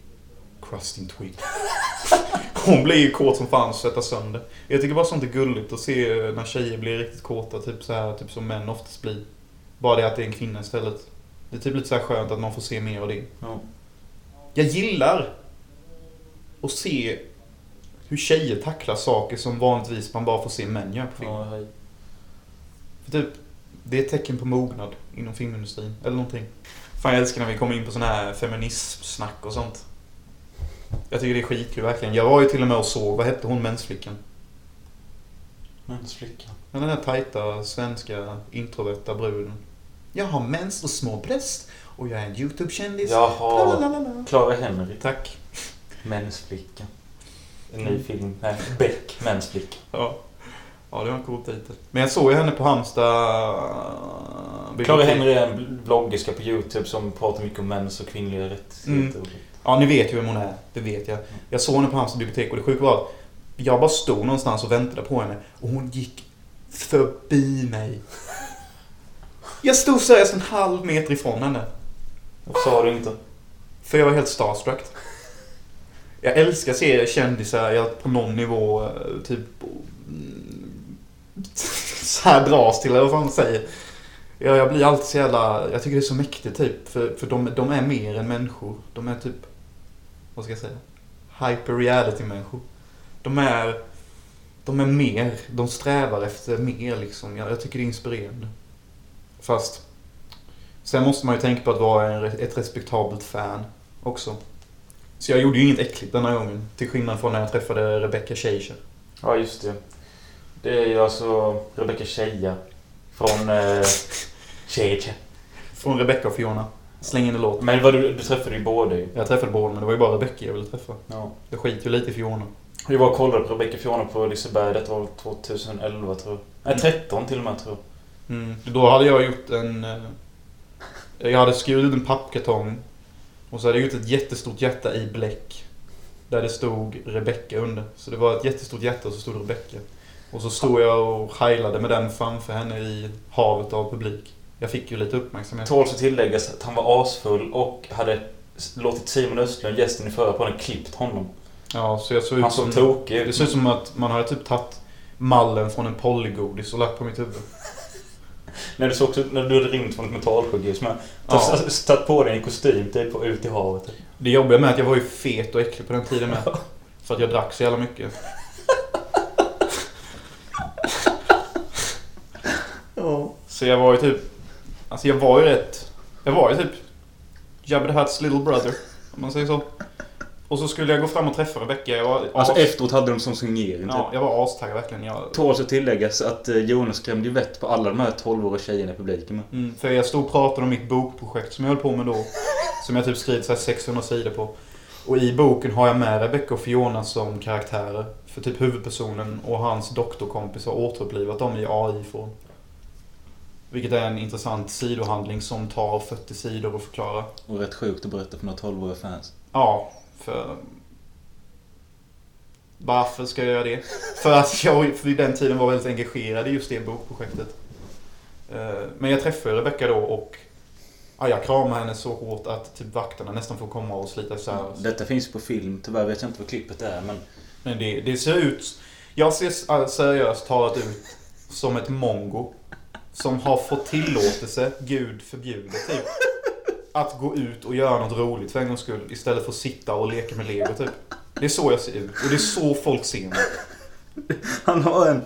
Christine Twig. Hon blir ju kåt som fan sätta sönder. Jag tycker bara sånt är gulligt att se när tjejer blir riktigt kåta, typ så här, typ som män oftast blir. Bara det att det är en kvinna istället. Det är typ lite så här skönt att man får se mer av det. Ja. Jag gillar att se hur tjejer tacklar saker som vanligtvis man bara får se män göra på film. Ja. För typ, det är ett tecken på mognad inom filmindustrin. Eller någonting. Fan jag älskar när vi kommer in på sån här feminismsnack och sånt. Jag tycker det är skitkul verkligen. Jag var ju till och med och såg, vad hette hon mensflickan? Mensflickan. Men den här tajta svenska introverta bruden. Jag har mens och små bröst och jag är en YouTube-kändis. Jaha. Clara Henry. Tack. Mensflickan. En ny film. Nej, Beck. Mensflickan. Ja. ja, det var en cool titel. Men jag såg ju henne på Halmstad... Clara Henry är en bloggerska på YouTube som pratar mycket om mäns och kvinnliga rättigheter. Mm. Ja, ni vet ju vem hon är. Det vet jag. Jag såg henne på Halmstad bibliotek och det sjuka var att jag bara stod någonstans och väntade på henne och hon gick förbi mig. Jag stod seriöst en halv meter ifrån henne. Varför sa du inte? För jag var helt starstruck. Jag älskar att se kändisar jag på någon nivå eh, typ mm, så här dras till, eller vad fan man säger. Ja, jag blir alltid så jävla... Jag tycker det är så mäktigt typ. För, för de, de är mer än människor. De är typ... Vad ska jag säga? Hyper reality-människor. De är... De är mer. De strävar efter mer liksom. Jag, jag tycker det är inspirerande. Fast... Sen måste man ju tänka på att vara en, ett respektabelt fan också. Så jag gjorde ju inget äckligt denna gången. Till skillnad från när jag träffade Rebecca Scheischer. Ja, just det. Det är ju alltså Rebecca Scheia. Från... Eh, Scheia. Från Rebecca och Fiona. Släng in en låt. Men vad du, du träffade ju båda ju. Jag träffade båda men det var ju bara Rebecca jag ville träffa. Ja. Jag skiter ju lite i Fiona. Jag var och kollade på Rebecca Fiona på Liseberg. Detta var 2011 tror jag. Nej, 13 till och med tror jag. Mm. Då hade jag gjort en... eh, Jag hade skurit en pappkartong. Och så hade jag gjort ett jättestort hjärta i bläck. Där det stod Rebecca under. Så det var ett jättestort hjärta och så stod Rebecca. Och så stod jag och heilade med den framför henne i havet av publik. Jag fick ju lite uppmärksamhet. Tål att tilläggas att han var asfull och hade låtit Simon Östlund, gästen i förra podden, klippt honom. Ja, så jag såg Han ut såg som... tokig Det ser ut som att man hade typ tagit mallen från en polygodis och lagt på mitt huvud. När du såg också när du hade ringt från ett mentalsjukhus med. Ja. Tagit på dig en kostym typ och ut i havet. Det jobbiga med att jag var ju fet och äcklig på den tiden med. För att jag drack så jävla mycket. Så jag var ju typ... Alltså jag var ju rätt... Jag var ju typ... Jabba the Hutts little brother. Om man säger så. Och så skulle jag gå fram och träffa Rebecca. Jag var Alltså as- efteråt hade de som signering Ja, typ. jag var astaggad verkligen. Jag, Tål att tilläggas att eh, Jonas skrämde ju vett på alla de här 12-åriga tjejerna i publiken med. mm, för jag stod och pratade om mitt bokprojekt som jag höll på med då. Som jag typ skrivit så här 600 sidor på. Och i boken har jag med Rebecca och Fiona som karaktärer. För typ huvudpersonen och hans doktorkompis har återupplivat dem i AI-form. Vilket är en intressant sidohandling som tar 40 sidor att förklara. Och rätt sjukt att berätta för några 12-åriga fans. Ja, för... Varför ska jag göra det? För att jag i den tiden var väldigt engagerad i just det bokprojektet. Eh, Men jag träffade Rebecca då och ja, jag kramade henne så hårt att typ vakterna nästan får komma och slita isär oss. Detta finns på film. Tyvärr vet jag inte vad klippet är men... Men det, det ser ut... Jag ser seriöst talat ut som ett mongo. Som har fått tillåtelse, gud förbjude typ. Att gå ut och göra något roligt för en gångs skull. Istället för att sitta och leka med lego typ. Det är så jag ser ut. Och det är så folk ser mig. Han har en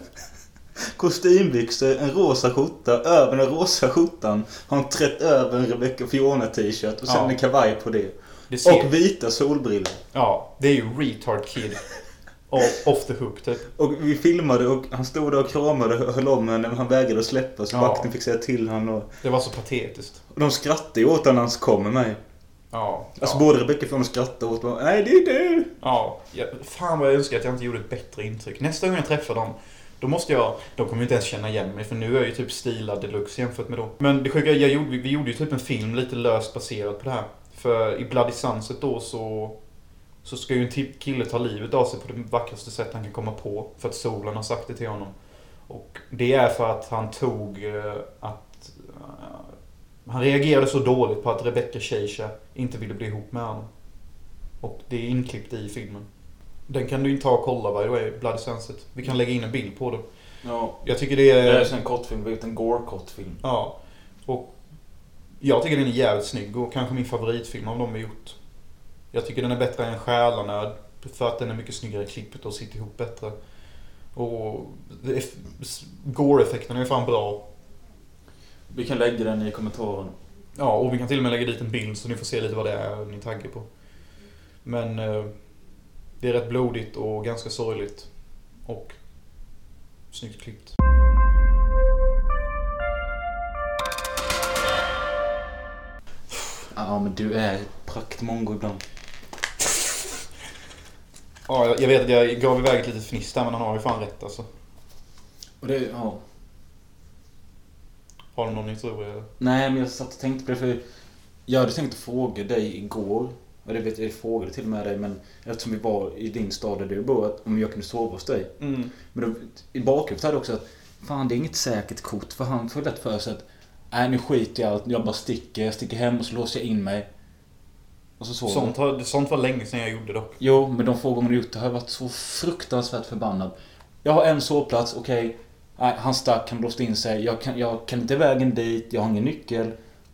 kostymbyxor, en rosa skjorta. Över den rosa skjortan har han trätt över en Rebecca Fiona t-shirt och sen Ja. en kavaj på det. Det ser, Och vita solbrillor. ja, det är ju retard kid. Och off the hook typ. Och vi filmade och han stod där och kramade och höll om henne men han vägrade att släppa så Ja. vakten fick säga till honom. Och, Det var så patetiskt. och de skrattade ju åt honom när han kom med mig. Ja. Alltså ja. både Rebecca Fiona skrattade åt mig. Nej det är du! Ja, jag, fan vad jag önskar att jag inte gjorde ett bättre intryck. Nästa gång jag träffar dem, då måste jag... De kommer ju inte ens känna igen mig, för nu är jag ju typ stilad deluxe jämfört med då. Men det sjuka är, jag gjorde, vi gjorde ju typ en film lite löst baserad på det här. För i Bloody Sunset då så... Så ska ju en kille ta livet av sig på det vackraste sätt han kan komma på. För att solen har sagt det till honom. Och det är för att han tog eh, att... eh, han reagerade så dåligt på att Rebecca Scheischer inte ville bli ihop med honom. Och det är inklippt i filmen. Den kan du inte ta och kolla by the way, Bloody Sunset. Vi kan lägga in en bild på det. Ja. Jag tycker det Det är... är en kortfilm, vi en Gore-kortfilm. Ja. Och jag tycker den är jävligt snygg och kanske min favoritfilm av dem vi gjort. Jag tycker den är bättre än Själarna för att den är mycket snyggare i klippet och sitter ihop bättre. Och Gore-effekten är fan bra. Vi kan lägga den i kommentaren. Ja, och vi kan till och med lägga dit en bild så ni får se lite vad det är ni taggar på. Men eh, det är rätt blodigt och ganska sorgligt. Och Snyggt klippt. Ja, men du är praktmongo ibland. Ja, jag- vet att jag gav iväg ett litet fniss där men han har ju fan rätt alltså. Och det, ja. Har du någon historia? Nej, men jag satt och tänkte på det för jag hade tänkt fråga dig igår. Och det vet jag, jag frågade till och med dig men eftersom vi var i din stad där du bor att om jag kunde sova hos dig. Mm. Men då, i bakhuvudet hade jag också att fan det är inget säkert kort för han får lätt för sig att nej nu skiter jag allt, jag bara sticker, jag sticker hem och så låser jag in mig. Och så jag. Sånt, har, sånt var länge sedan jag gjorde dock. Jo, men de få gånger jag gjort det har jag varit så fruktansvärt förbannad. Jag har en sovplats, okej. Nej, han stack, han låste in sig. Jag kan, jag kan inte vägen dit, jag har ingen nyckel.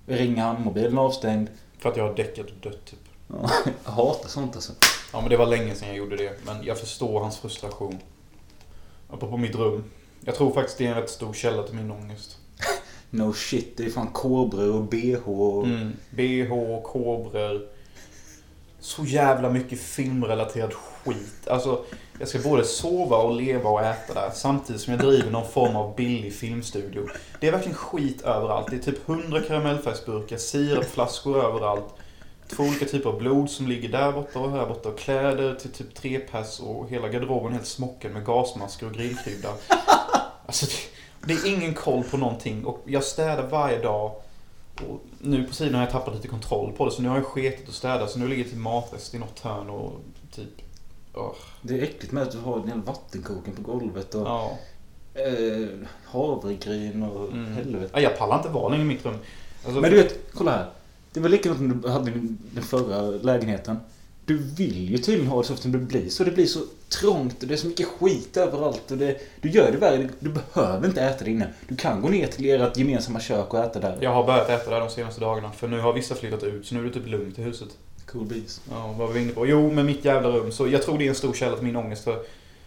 Jag ringer han, mobilen är avstängd. För att jag har däckat och dött typ. Ja, jag hatar sånt alltså. Ja men det var länge sedan jag gjorde det. Men jag förstår hans frustration. Apropå mitt rum. Jag tror faktiskt det är en rätt stor källa till min ångest. No shit, det är fan kobror och bh och... Mm. BH, kobror. Så jävla mycket filmrelaterad skit. Alltså, jag ska både sova och leva och äta där samtidigt som jag driver någon form av billig filmstudio. Det är verkligen skit överallt. Det är typ 100 karamellfärgsburkar, sirapflaskor överallt. Två olika typer av blod som ligger där borta och här borta. Och kläder till typ tre pers och hela garderoben helt smockad med gasmasker och grillkrydda. Alltså, det, det är ingen koll på någonting och jag städar varje dag. Och nu på sidan har jag tappat lite kontroll på det så nu har jag skitit och städat så nu ligger typ matrest i något hörn och typ... åh, Det är äckligt med att du har en hel vattenkoken på golvet och ja. eh, havregryn och Mm. helvete. Ja, Jag pallar inte vara längre i mitt rum. Alltså, Men du vet, kolla här. Det var likadant när du hade den förra lägenheten. Du vill ju tydligen ha det så eftersom det blir så. Det blir så trångt och det är så mycket skit överallt. Och det, du gör det värre. Du behöver inte äta det inne. Du kan gå ner till ert gemensamma kök och äta där. Jag har börjat äta där de senaste dagarna för nu har vissa flyttat ut så nu är det typ lugnt i huset. Cool bees. Ja, vad var vi inne på? Jo, med mitt jävla rum. Så jag tror det är en stor källa till min ångest för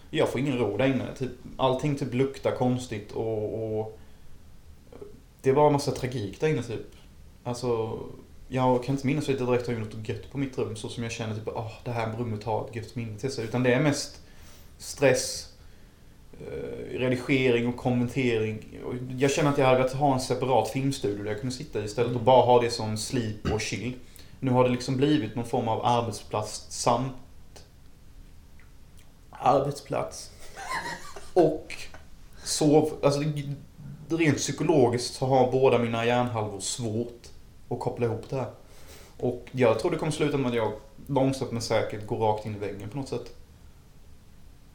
jag får ingen ro där inne. Typ, allting typ luktar konstigt och, och det var en massa tragik där inne typ. Alltså, jag kan inte minnas att jag direkt har gjort något gött på mitt rum så som jag känner typ att det här rummet har ett gött minne till sig. Utan det är mest stress, eh, redigering och kommentering. Jag känner att jag hade velat ha en separat filmstudio där jag kunde sitta istället och bara ha det som sleep och chill. Nu har det liksom blivit någon form av arbetsplats samt arbetsplats och sov... Alltså det- rent psykologiskt så har båda mina hjärnhalvor svårt att koppla ihop det här. Och jag tror det kommer sluta med att jag långsamt men säkert går rakt in i väggen på något sätt.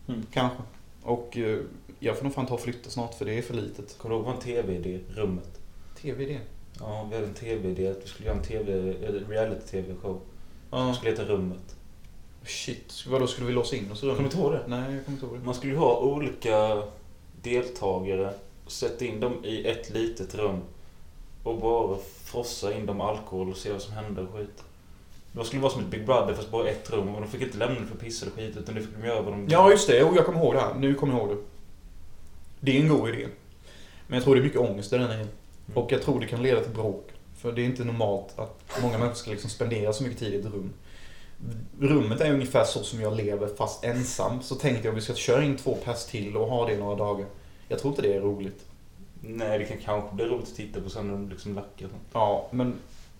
Mm. Kanske. Och eh, jag får nog fan ta och flytta snart för det är för litet. Kommer du ihåg vår TV-idé? Rummet. TV det. Ja, vi hade en TV-idé att vi skulle göra en TV, reality-TV-show. Ja. Som skulle heta Rummet. Shit, vadå skulle vi låsa in oss i rummet? Kommer du inte ihåg det? Nej, jag kommer inte ihåg det. Man skulle ju ha olika deltagare och sätta in dem i ett litet rum och bara frossa in dem alkohol och se vad som händer och skit. Det skulle vara som ett Big Brother fast bara ett rum och de fick inte lämna det för piss eller skit utan det fick de göra vad de Ja, just det. Jo, jag kommer ihåg det här. Nu kommer jag ihåg det. Det är en god idé. Men jag tror det är mycket ångest i den här. Och jag tror det kan leda till bråk. För det är inte normalt att många människor ska liksom spendera så mycket tid i ett rum. Rummet är ungefär så som jag lever fast ensam. Så tänkte jag att vi ska köra in två pers till och ha det några dagar. Jag tror inte det är roligt. Nej, det kan kanske bli roligt att titta på sen när de liksom lackar. sånt. Ja, men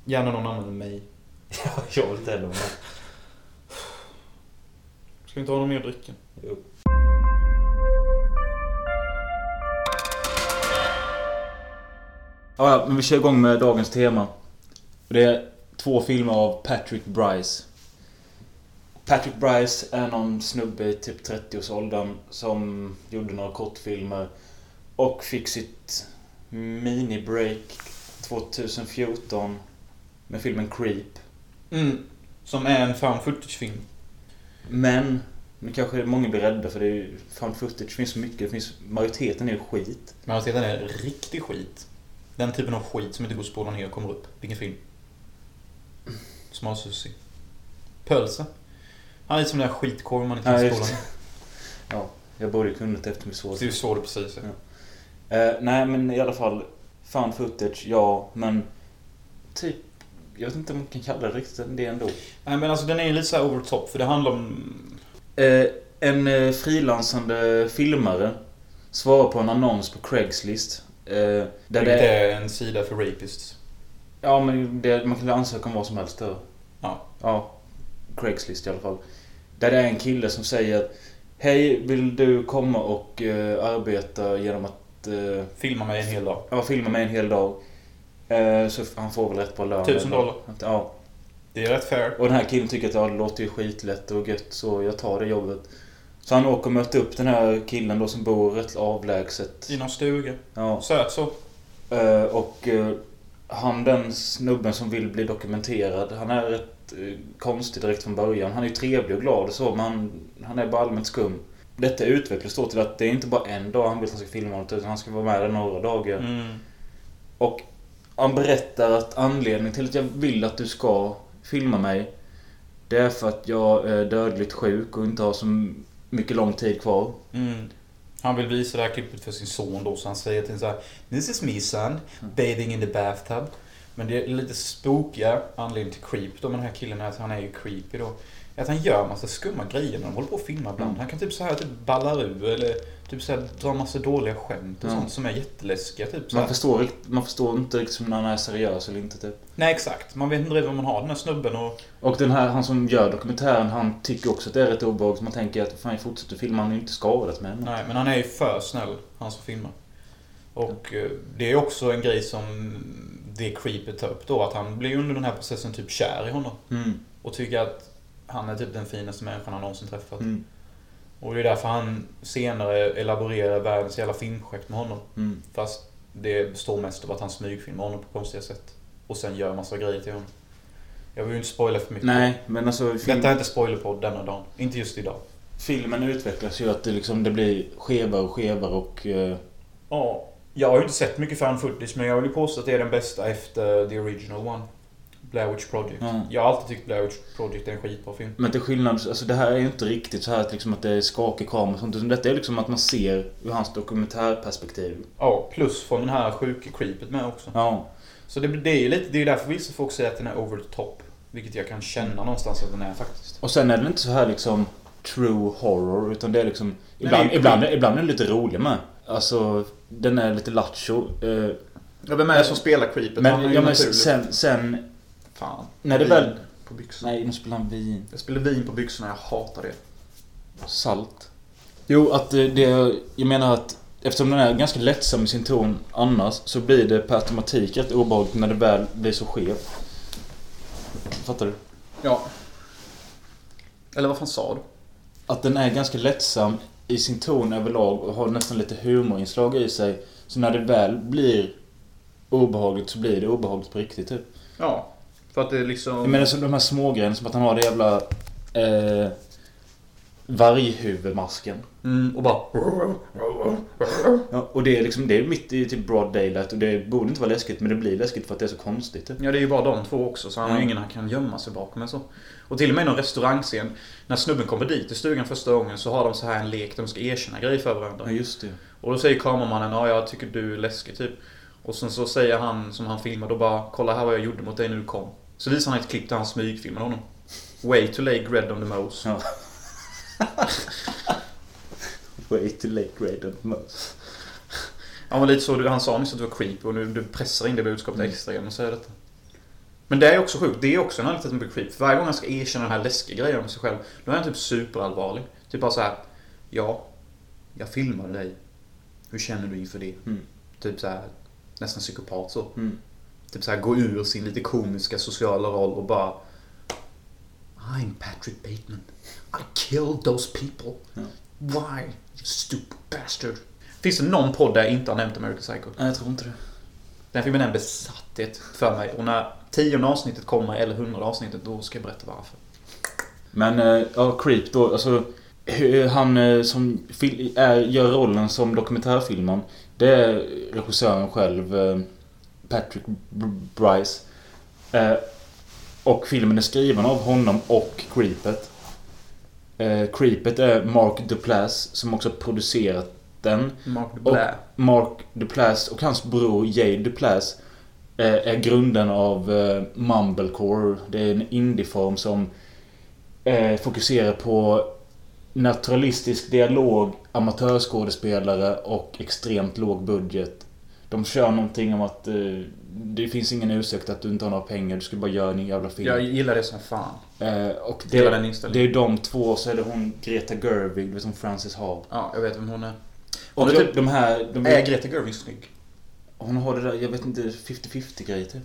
gärna någon annan än mig. Ja, jag vill inte heller vara med. Ska vi inte ha någon mer dricka? Jo. Ja, ja, men vi kör igång med dagens tema. Det är två filmer av Patrick Bryce. Patrick Bryce är någon snubbe i typ 30-årsåldern som gjorde några kortfilmer och fick sitt mini-break 2014 med filmen Creep. Mm. Som är en found footage-film. Men, nu kanske många blir rädda för det är ju, found footage finns så mycket, det finns, majoriteten är ju skit. Majoriteten är riktig skit. Den typen av skit som inte går att spola ner och kommer upp. Vilken film? Smalsussi. Pölse. Han är som den där skitkorven man inte kan det. ner. Ja, jag borde ju kunnat efter vi såg Du såg det precis. Ja. Ja. Eh, nej men i alla fall, found footage, ja, men typ, jag vet inte om man kan kalla det riktigt det ändå. Nej men alltså den är ju lite så här over the top för det handlar om... Eh, en eh, frilansande filmare svarar på en annons på Craigslist. Eh, där Vilket det är en sida för rapists. Ja, men det, man kan ansöka om vad som helst där. Ja. Ja. Craigslist i alla fall. Där det är en kille som säger Hej, vill du komma och eh, arbeta genom att eh, Filma mig en hel dag. ja, filma med en hel dag? Eh, så han får väl rätt på lön. Tusen dollar. Ja. Det är rätt fair. Och den här killen tycker att ja, det låter ju skitlätt och gött så jag tar det jobbet. Så han åker och möter upp den här killen då som bor rätt avlägset. I någon stuga. Ja. Söt så. Eh, och eh, han den snubben som vill bli dokumenterad, han är rätt eh, konstig direkt från början. Han är ju trevlig och glad och så, men han, han är bara allmänt skum. Detta utvecklas då till att det är inte bara en dag han vill att han ska filma något, utan han ska vara med där några dagar. Mm. Och han berättar att anledningen till att jag vill att du ska filma mig, det är för att jag är dödligt sjuk och inte har så mycket lång tid kvar. Mm. Han vill visa det här klippet för sin son då, så han säger till honom så här This is me son, bathing in the bathtub. Men det är lite spokiga anledningen till creep då med den här killen är att han är ju creepy då. Att han gör massa skumma grejer när de håller på att filma ibland. Mm. Han kan typ så här typ ballar ur eller typ så här dra massa dåliga skämt och Ja. sånt som är jätteläskiga. Typ Man förstår, man förstår inte liksom när han är seriös eller inte typ. Nej exakt, man vet inte riktigt vad man har den här snubben och... Och den här, han som gör dokumentären, han tycker också att det är rätt obehagligt. Man tänker att fan, fortsätter filma, han är ju inte skadat med henne. Nej, men han är ju för snäll, han som filmar. Och eh, det är också en grej som det creepet tar upp då, att han blir under den här processen typ kär i honom. Mm. Och tycker att han är typ den finaste människan han någonsin träffat. Mm. Och det är därför han senare elaborerar världens jävla filmprojekt med honom. Mm. Fast det består mest av att han smygfilmar honom på konstiga sätt. Och sen gör massa grejer till honom. Jag vill ju inte spoila för mycket. Nej, men alltså film, Detta är inte spoilerpodd denna dagen. Inte just idag. filmen utvecklas ju att det, liksom, det blir skevare och skevare och... eh, Ja, jag har ju inte sett mycket fan footage men jag vill ju påstå att det är den bästa efter the original one. Blair Witch Project. Ja. Jag har alltid tyckt Blair Witch Project är en skitbra film. men till skillnad, alltså det här är ju inte riktigt så här att, liksom, att det är skakig kamera och sånt. Utan detta är liksom att man ser ur hans dokumentärperspektiv. Ja, plus från den här sjuka creepet med också. Ja. Så det, det är ju lite, det är ju därför vissa folk säger att den är over the top. Vilket jag kan känna någonstans att den är faktiskt. Och sen är den inte så här liksom true horror. Utan det är liksom... Nej, Ibland, är ibland, ibland är den lite rolig med. Alltså, den är lite lattjo. Eh, Ja, vem är det som spelar creepet? Men ja, men sen, sen... Fan. När det Vin väl... På byxorna. Nej, nu spelar han vin. Jag spelar vin på byxorna, jag hatar det. Salt. Jo, att det, det... Jag menar att eftersom den är ganska lättsam i sin ton annars så blir det per automatik rätt obehagligt när det väl blir så skevt. Fattar du? Ja. Eller vad fan sa du? Att den är ganska lättsam i sin ton överlag och har nästan lite humorinslag i sig. Så när det väl blir obehagligt så blir det obehagligt på riktigt typ. Ja. För att det liksom... Jag menar som de här smågrejerna som att han har det jävla... Eh, varghuvudmasken. Mm, och bara... Ja, och det är liksom, det är mitt i typ broad daylight och det borde inte vara läskigt men det blir läskigt för att det är så konstigt. Typ. Ja, det är ju bara de två också, så han har ju ingen han kan gömma sig bakom. Så. Och till och med i någon restaurangscen, när snubben kommer dit i stugan första gången så har de så här en lek där de ska erkänna grejer för varandra. Ja, just det. Och då säger kameramannen, ja jag tycker du är läskig typ. Och sen så säger han som han filmar då bara, kolla här vad jag gjorde mot dig när du kom. Så visar han ett klipp där han smygfilmar honom. Way to lay bread on the mouse. Ja. Way to late grade on most. Han var lite så, han sa nyss att du var creepy och nu du pressar in det budskapet Mm. extra genom att säga detta. Men det är också sjukt, det är också en anledning till att han blir creepy. För varje gång han ska erkänna den här läskiga grejen om sig själv, då är han typ superallvarlig. Typ bara så här. ja, jag filmade dig. Hur känner du inför det? Mm. Typ så här, nästan psykopat så. Mm. Typ så här gå ur sin lite komiska sociala roll och bara I'm Patrick Bateman. I killed those people. Ja. Why? You stupid bastard. Finns det någon podd där jag inte har nämnt American Psycho? Nej, jag tror inte det. Den filmen är en besatthet för mig. Och när tionde avsnittet kommer, eller hundrade avsnittet, då ska jag berätta varför. Men, eh, ja, Creep då, alltså... Han eh, som är, gör rollen som dokumentärfilmaren, det är regissören själv, eh, Patrick Bryce. Eh, Och filmen är skriven av honom och Creepet. Eh, Creepet är Mark Duplass som också producerat den. Mark Blair. Mark Duplass och hans bror Jay Duplass eh, är grunden av eh, Mumblecore. Det är en indieform som fokuserar på naturalistisk dialog, amatörskådespelare och extremt låg budget. De kör någonting om att eh, det finns ingen ursäkt att du inte har några pengar. Du ska bara göra en jävla film. Jag gillar det som fan. Eh, och det, den det inställningen. är de två, så är det hon Greta Gerwig, du vet som Frances Ha. Ja, jag vet vem hon är. Och Hon är typ- de här... De, Är Greta Gerwig snygg? hon har det där, jag vet inte, 50-50 grejer typ.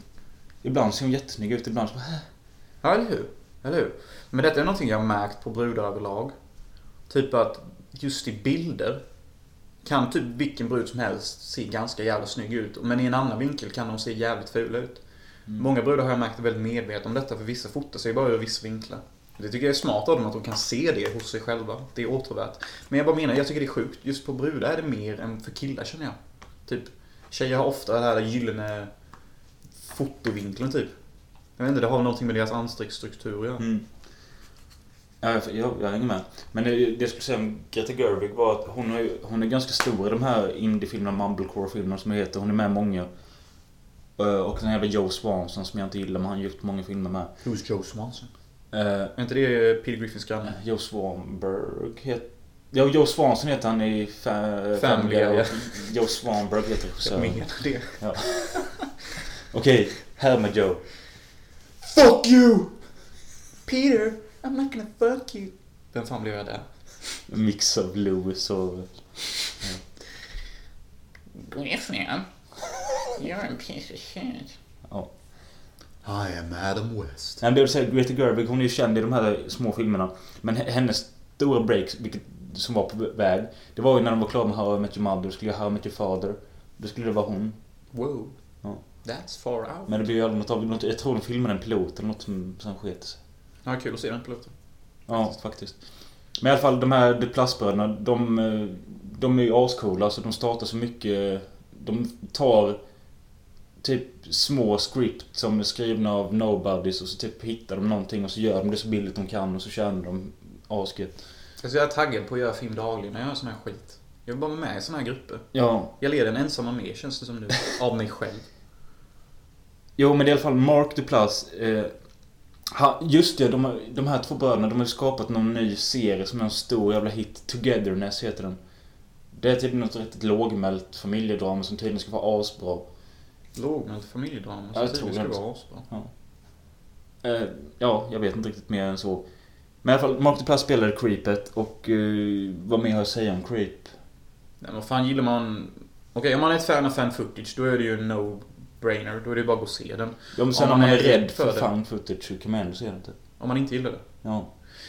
Ibland ser hon jättesnygg ut, ibland så bara, "Hä?" Ja, eller hur? Eller hur? Men detta är någonting jag har märkt på brudar överlag. Typ att just i bilder kan typ vilken brud som helst se ganska jävla snygg ut. Men i en annan vinkel kan de se jävligt fula ut. Många brudar har jag märkt är väldigt medvetna om detta för vissa fotar sig bara ur vissa vinklar. Det tycker jag är smart av dem att de kan se det hos sig själva. Det är åtråvärt. Men jag bara menar, jag tycker det är sjukt. Just på brudar är det mer än för killar känner jag. Typ, tjejer har ofta den här gyllene fotovinkeln typ. Jag vet inte, det har någonting med deras ansiktsstruktur att göra. Mm. Ja, jag, jag, jag hänger med. Men det, det jag skulle säga om Greta Gerwig var att hon är, hon är ganska stor i de här indiefilmerna, mumblecore-filmerna som heter. Hon är med i många. Eh, Och den jävla Joe Swanson som jag inte gillar, men han har gjort många filmer med. Who's Joe Swanson? Eh, Är inte det Peter Griffins granne? Joe Swanberg heter... Ja, Joe Swanson heter han i fa Family Guy, ja. Joe Swanberg heter Jag regissören. menar det. Okej, här med Joe. Fuck you! Peter, I'm not gonna fuck you. Vem fan blev jag där? En mix av Lewis och... Griffin, you're a piece of shit. Ja. I am Adam West. Men det vill säga, Greta Gerwig hon är ju känd i de här små filmerna. Men hennes stora break, vilket, som var på väg, det var ju när de var klara med How I Met Your Mother, skulle göra How I Met Your Father. Då skulle det vara hon. Wow. Ja. That's far out. Men det blev ju aldrig något av Jag tror de filmade en pilot eller något som sen sket sig. Ja, kul att se den piloten. Ja, faktiskt. Men i alla fall de här Duplass-bröderna, de, de är ju ascoola så de startar så mycket... De tar typ små script som är skrivna av nobodies och så typ hittar de någonting och så gör de det så billigt de kan och så tjänar de asgött. Alltså jag är taggad på att göra film dagligen när jag gör sån här skit. Jag vill bara vara med i såna här grupper. Ja. Jag leder en ensamma med känns det som nu. Av mig själv. Jo men i alla fall Mark Duplass. Eh, ha, just det, de, de här två bröderna de har ju skapat någon ny serie som är en stor jävla hit. Togetherness heter den. Det är typ något riktigt lågmält familjedrama som tydligen ska vara asbra. Lågmält familjedrama. Ja, tror det ska vara asbra. Eh, ja, jag vet inte riktigt mer än så. Men i alla fall, Mark Duplass spelade Creepet och eh, vad mer har jag att säga om Creep? Nej, men vad fan gillar man... Okej, om man är ett fan av fan footage, då är det ju en no-brainer. Då är det ju bara att gå och se den. Ja, men sen Om man man är är rädd för för fan footage så kan man ändå se den typ. Om man inte gillar det. Ja.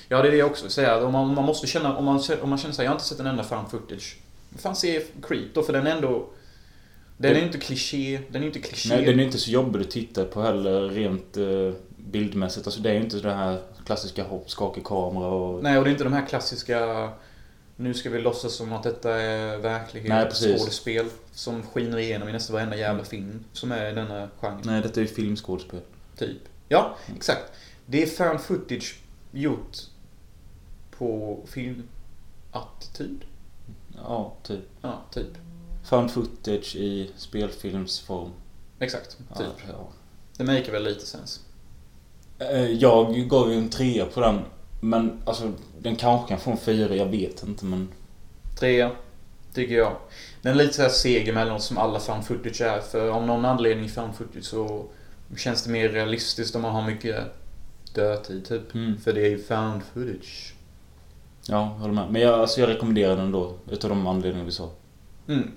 Ja, det är det jag också vill säga. Om man, man måste känna, om man, om man känner sig jag har inte sett en enda fan footage. Fan se Creep då, för den är ändå... Den är Det- ju inte kliché. Den är inte kliché. Nej, den är inte så jobbig att titta på heller rent eh, bildmässigt. Alltså det är ju inte det här klassiska hopp, skakig kamera och... Nej, och det är inte de här klassiska... Nu ska vi låtsas som att detta är verklighet, Nej, precis. skådespel som skiner igenom i nästan varenda jävla film som är i denna genre. Nej, detta är ju filmskådespel. Typ. Ja, exakt. Det är fan footage gjort på filmattityd. Ja, typ. Ja, typ. Found footage i spelfilmsform. Exakt. Typ. Ja, ja. Det maker väl lite sens. Eh, Jag gav ju en trea på den. Men alltså, den kanske kan få en fyra, jag vet inte men... Trea, tycker jag. Den är lite så här seg emellanåt som alla fan footage är. För om någon anledning fan footage så känns det mer realistiskt om man har mycket dödtid typ. Mm. För det är ju found footage. Ja, håller med. Men jag, alltså, jag rekommenderar den då. Utav de anledningar vi sa. Mm.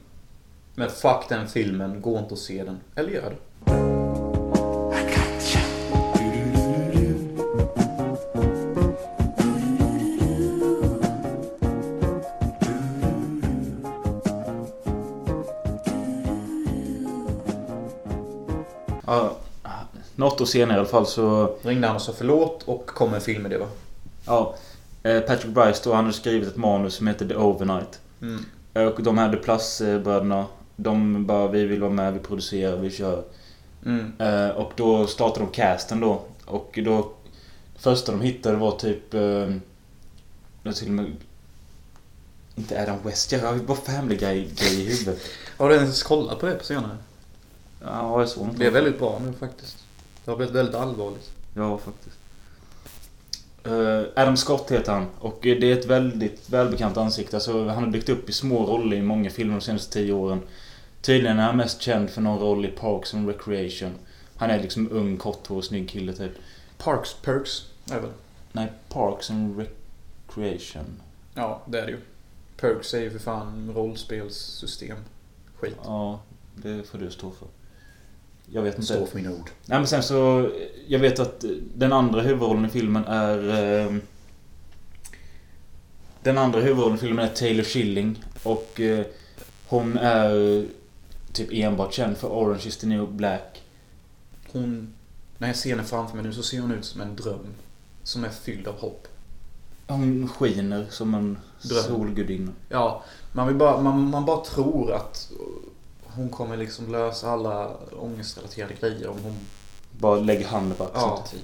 Men fuck den filmen, gå inte och se den. Eller gör det. År senare i alla fall så... Ringde han och sa förlåt och kom en film med det va? Ja. eh, Patrick Bryce då, han hade skrivit ett manus som heter The Overnight. Mm. Och de här Duplass-bröderna, de bara vi vill vara med, vi producerar, vi kör. Mm. Eh, Och då startade de casten då. Och då... Första de hittade var typ... Eh, till och med... Inte Adam West, jag har ju bara Family Guy, guy i huvudet. Har du ens kollat på det på senare? Ja, jag såg Det är väldigt bra nu faktiskt. Det har blivit väldigt allvarligt. Ja, faktiskt. Eh, Adam Scott heter han. Och det är ett väldigt välbekant ansikte. Alltså, han har dykt upp i små roller i många filmer de senaste tio åren. Tydligen är han mest känd för någon roll i Parks and Recreation. Han är liksom ung, korthårig, snygg kille typ. Parks, Perks, är väl? Nej, Parks and Recreation. Ja, det är det ju. Perks är ju för fan rollspelssystem. Skit. Ja, det får du stå för. Jag vet inte. Står för mina ord. Nej men sen så... Jag vet att den andra huvudrollen i filmen är... Eh, den andra huvudrollen i filmen är Taylor Schilling. Och eh, hon är typ enbart känd för Orange is the new black. Hon... När jag ser henne framför mig nu så ser hon ut som en dröm. Som är fylld av hopp. Hon skiner som en Dröm. solgudinna. Ja, man, vill bara, man, man bara tror att hon kommer liksom lösa alla ångestrelaterade grejer om hon... Bara lägger handen på axeln. Ja, typ.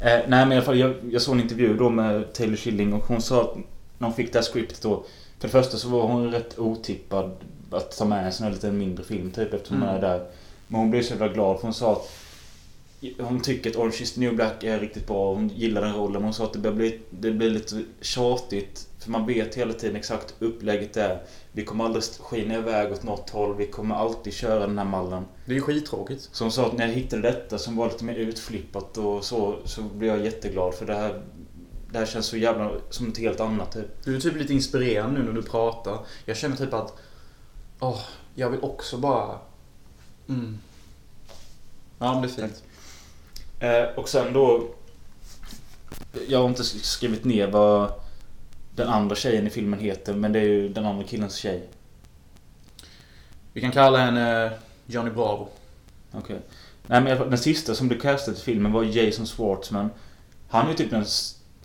Eh, nej men i alla fall, jag, jag såg en intervju då med Taylor Schilling och hon sa att när hon fick det här scriptet då. För det första så var hon rätt otippad att ta med en sån här lite mindre film typ eftersom hon Mm. är där. Men hon blev så jävla glad för hon sa att hon tycker att Orange is the new black är riktigt bra. Hon gillar den rollen. Men hon sa att det börjar bli, det blir lite tjatigt. För man vet hela tiden exakt upplägget är. Vi kommer aldrig skina iväg åt något håll. Vi kommer alltid köra den här mallen. Det är ju skittråkigt. Så hon sa att när jag hittade detta som var lite mer utflippat och så, så blev jag jätteglad för det här det här känns så jävla som ett helt annat typ. Du är typ lite inspirerande nu när du pratar. Jag känner typ att... Åh, jag vill också bara... Mm. Ja, men det är fint. Eh, och sen då... Jag har inte skrivit ner vad den andra tjejen i filmen heter men det är ju den andra killens tjej. Vi kan kalla henne Johnny Bravo. Okej. Nej men den sista som blev castad i filmen var Jason Schwartzman. Han är ju typ den...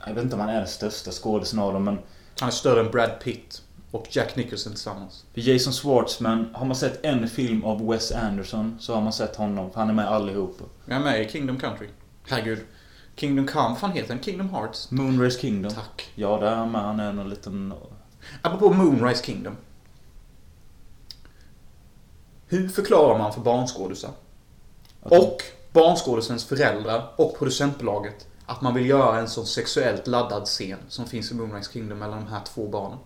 Jag vet inte om han är den största skådisen av dem men... Han är större än Brad Pitt och Jack Nicholson tillsammans. För Jason Schwartzman, har man sett en film av Wes Anderson så har man sett honom. För han är med allihopa. Jag är med i Kingdom Country. Herregud. Kingdom Come, fan heter den? Kingdom Hearts? Moonrace Kingdom. Tack. Ja, där är han med. Han är en liten... Apropå Moonrise Kingdom. Hur förklarar man för barnskådisar och barnskådisens föräldrar och producentbolaget att man vill göra en sån sexuellt laddad scen som finns i Moonrise Kingdom mellan de här två barnen?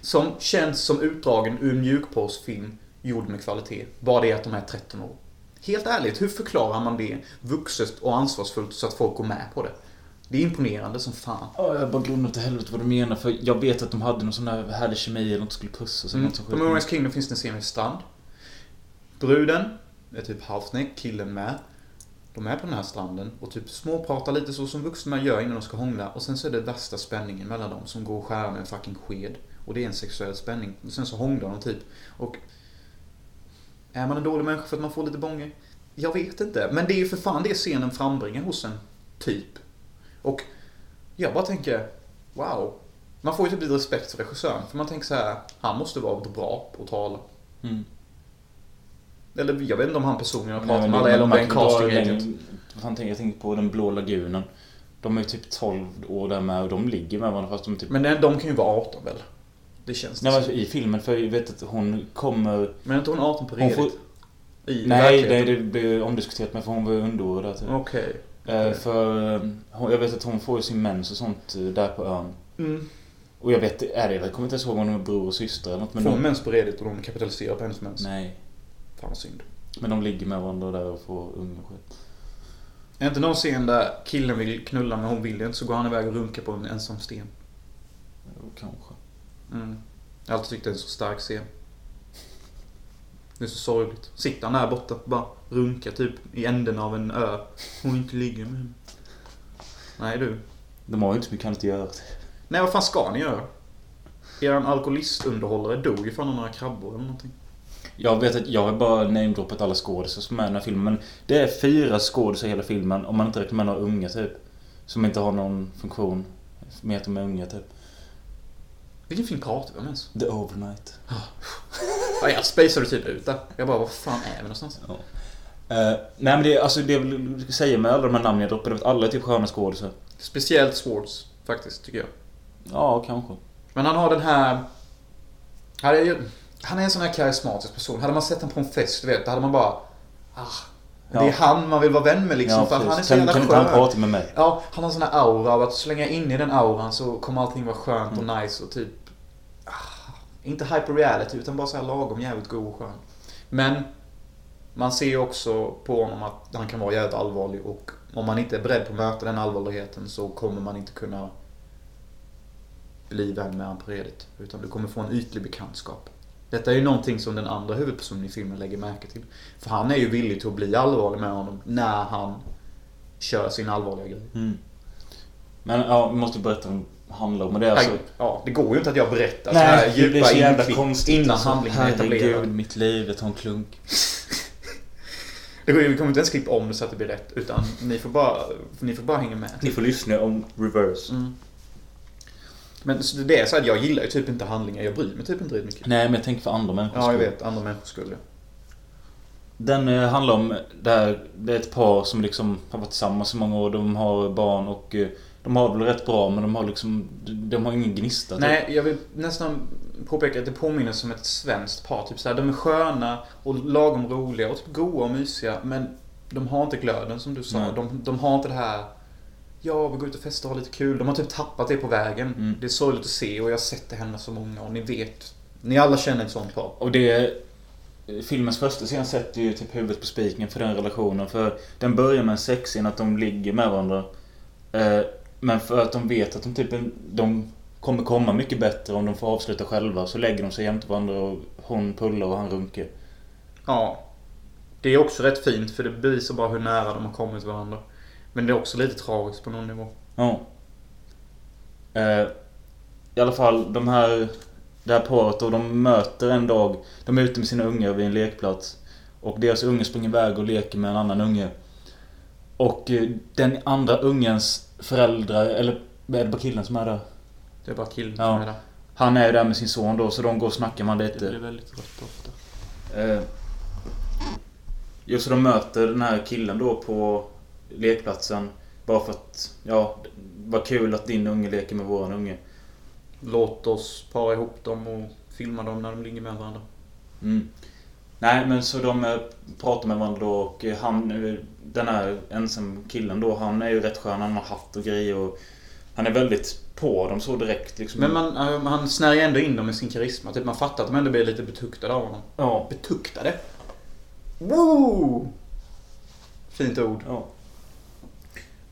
Som känns som utdragen ur mjukporrsfilm gjord med kvalitet. Bara det att de är 13 år. Helt ärligt, hur förklarar man det vuxet och ansvarsfullt så att folk går med på det? Det är imponerande som fan. Ja, jag bara glömde till helvete vad du menar. För jag vet att de hade någon sån där härlig kemi eller något skulle pussas eller Mm. något som På Moonrise Kingdom finns det en scen vid strand. Bruden är typ halvt killen med. De är på den här stranden och typ småpratar lite så som vuxna gör innan de ska hångla. Och sen så är det värsta spänningen mellan dem som går att skära med en fucking sked. Och det är en sexuell spänning. Och sen så hånglar de typ. Och... Är man en dålig människa för att man får lite bånger? Jag vet inte. Men det är ju för fan det scenen frambringar hos en. Typ. Och jag bara tänker, wow. Man får ju typ lite respekt för regissören. För man tänker så här, han måste vara bra på att tala. Mm. Eller jag vet inte om han personligen har pratat med alla eller om det är en casting agent. Tänker jag? Tänker på den blå lagunen. De är ju typ 12 år där med och de ligger med varandra fast de typ... Men de kan ju vara 18 väl? Det känns det Nej men alltså, i filmen, för jag vet att hon kommer... Men är inte hon 18 på Hon redigt? får... I Nej, nej, det blir omdiskuterat med för hon var underårig där typ. Okej. Eh, För eh, jag vet att hon får ju sin mens och sånt eh, där på ön. Mm. Och jag vet, är det, jag kommer inte ens ihåg om de är bror och syster eller något. Men Får hon de, mens på redigt och de kapitaliserar på hennes mens? nej. Fan synd. Men de ligger med varandra där och får unga och skit. Är inte någon scen där killen vill knulla men hon vill inte så går han iväg och runkar på en ensam sten? Jo, kanske. Mm. Jag har alltid tyckt det är en så stark scen. Det är så sorgligt. Sitter han där borta bara runkar typ i änden av en ö. Hon inte ligger med henne. Nej du. De har ju inte så mycket annat att göra. Nej, vad fan ska ni göra? Eran alkoholistunderhållare dog ju från några krabbor eller någonting. Jag vet att jag har bara namedroppat alla skådisar som är i den här filmen. Men det är fyra skådisar i hela filmen. Om man inte räknar med några unga typ. Som inte har någon funktion. Med att de är unga typ. Vilken film pratar vi om ens? The Overnight. Ja, jag spacade typ ut där. Jag bara, vad fan är vi någonstans? Eh, nej men det, alltså det jag vill säga med alla de här namnen jag droppade. Att alla är typ sköna skådisar. Speciellt Swartz, faktiskt, tycker jag. Ja, kanske. Men han har den här... Han är, ju- han är en sån här karismatisk person. Hade man sett honom på en fest, du vet, då hade man bara... Ah, Ja. Det är han man vill vara vän med liksom. Ja, för han är så Kan, jävla kan inte han skön. prata med mig? Ja, han har en sån här aura av att så länge jag är inne i den auran så kommer allting vara skönt och nice och typ... Inte hyper reality utan bara så här lagom jävligt god och skön. Men man ser ju också på honom att han kan vara jävligt allvarlig och om man inte är beredd på att möta den allvarligheten så kommer man inte kunna bli vän med honom på redigt. Utan du kommer få en ytlig bekantskap. Detta är ju någonting som den andra huvudpersonen i filmen lägger märke till. För han är ju villig till att bli allvarlig med honom när han kör sin allvarliga grej. Mm. Men ja, vi måste berätta om handlar om. Och det är alltså... Ja, det går ju inte att jag berättar så här Nej, det blir djupa så jävla konstigt. innan alltså. handlingen är etablerad. Herregud, mitt liv, det tar en klunk. Det går, vi kommer inte ens klippa om det så att det blir rätt. Utan ni får bara, ni får bara hänga med. Ni får lyssna om reverse. Mm. Men det är så att jag gillar ju typ inte handlingar. Jag bryr mig typ inte riktigt mycket. Nej, men jag tänker för andra människor. Ja, jag vet. Andra människor skulle. Den eh, handlar om det, här, det är ett par som liksom har varit tillsammans i många år. De har barn och eh, de har väl rätt bra men de har liksom... De har ingen gnista. typ. Nej, jag vill nästan påpeka att det påminner som ett svenskt par. Typ så här, de är sköna och lagom roliga och typ goa och mysiga. Men de har inte glöden som du sa. Nej. De, de har inte det här... Ja, vi går ut och festar och har lite kul. De har typ tappat det på vägen. Mm. Det är sorgligt att se och jag har sett det hända så många och ni vet. Ni alla känner ett sånt par. Och det... Filmens första scen sätter ju typ huvudet på spiken för den relationen. För den börjar med en sexscen att de ligger med varandra. Eh, men för att de vet att de typ... De kommer komma mycket bättre om de får avsluta själva. Så lägger de sig jämte varandra och hon pullar och han runkar. Ja. Det är också rätt fint för det bevisar bara hur nära de har kommit varandra. Men det är också lite tragiskt på någon nivå. Ja. Eh, I alla fall, de här... Det här paret och de möter en dag... De är ute med sina ungar vid en lekplats. Och deras unge springer iväg och leker med en annan unge. Och eh, den andra ungens föräldrar, eller är det bara killen som är där? Det är bara killen Ja. som är där. Han är ju där med sin son då, så de går och snackar med honom Det blir lite. väldigt rött ofta. Eh, just så de möter den här killen då på lekplatsen. Bara för att, ja, vad kul att din unge leker med våran unge. Låt oss para ihop dem och filma dem när de ligger med varandra. Mm. Nej men så de eh, pratar med varandra då och eh, han, eh, den här ensam killen då, han är ju rätt skön. Han har hatt och grejer och han är väldigt på dem så direkt liksom. Men man, eh, han snärjer ju ändå in dem med sin karisma. Typ man fattar att de ändå blir lite betuktade av honom. Ja. Betuktade? Woo! Fint ord. ja.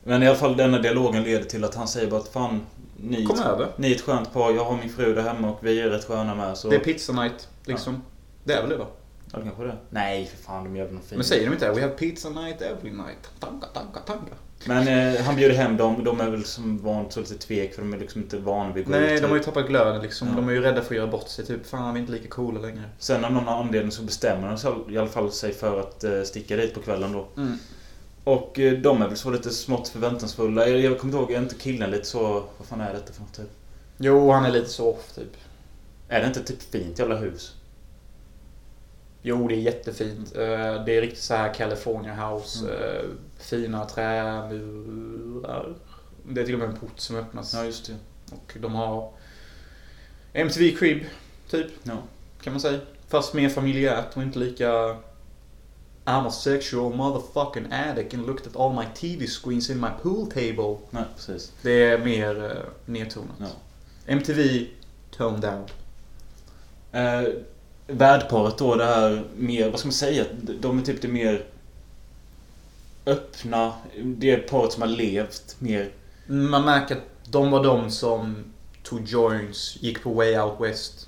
Men i alla fall denna dialogen leder till att han säger bara att fan, ni, Kom över. ni är ett skönt par. Jag har min fru där hemma och vi är rätt sköna med. Så... Det är pizza night, liksom. Det är väl det va? Ja, det kanske det är. Nej för fan, de gör väl någon fin. Men säger de inte We have pizza night every night? Tanka, tanka, tanka. Men eh, han bjuder hem dem. De är väl som vanligt så lite tvek för de är liksom inte vana vid att gå Nej, ut. de har ju tappat glöden liksom. Ja. De är ju rädda för att göra bort sig. Typ, fan vi är inte lika coola längre. Sen av någon anledning så bestämmer de sig i alla fall sig för att eh, sticka dit på kvällen då. Mm. Och eh, de är väl så lite smått förväntansfulla. Jag, jag kommer ihåg, är inte killen lite så... Vad fan är detta för något typ? Jo, han är lite så off typ. Är det inte typ fint jävla hus? Jo, det är jättefint. Eh, Det är riktigt så här California House. Mm. eh, Fina trämurar. Det är till och med en port som öppnas. Ja, just det. Och de har MTV Crib, typ. Ja. Kan man säga. Fast mer familjärt och inte lika... I'm a sexual motherfucking addict and looked at all my TV screens in my pool table. Nej, precis. Det är mer uh, nedtonat. Ja. MTV, toned down. Eh, värdparet då, det här mer... Vad ska man säga? De är typ det mer öppna. Det är paret som har levt mer. Man märker att de var de som tog joints, gick på way out west.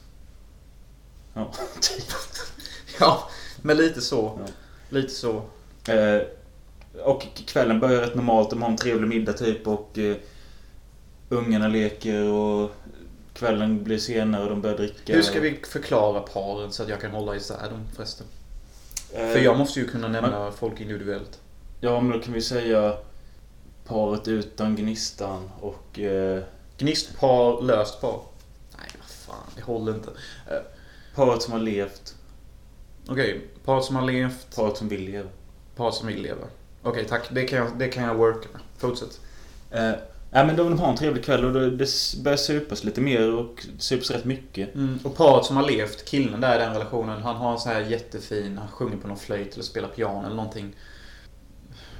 Ja, typ. Ja, men lite så. Ja. Lite så. Eh, och kvällen börjar rätt normalt. De har en trevlig middag typ och eh, ungarna leker och kvällen blir senare och de börjar dricka. Hur ska vi förklara paren så att jag kan hålla isär dem förresten? Eh, För jag måste ju kunna nämna folk individuellt. Ja, men då kan vi säga paret utan gnistan och... Eh, Gnistpar, löst par. Nej, vad fan. Det håller inte. Eh, paret som har levt. Okej, par som har levt, Paret som vill leva. par som vill leva. Okej, tack. Det kan, jag, det kan jag worka med. Fortsätt. Eh, Nej men de, har en trevlig kväll och det, börjar supas lite mer och supas rätt mycket. Mm. Och paret som har levt, killen där i den relationen, han har en så här jättefin, han sjunger på någon flöjt eller spelar piano eller någonting.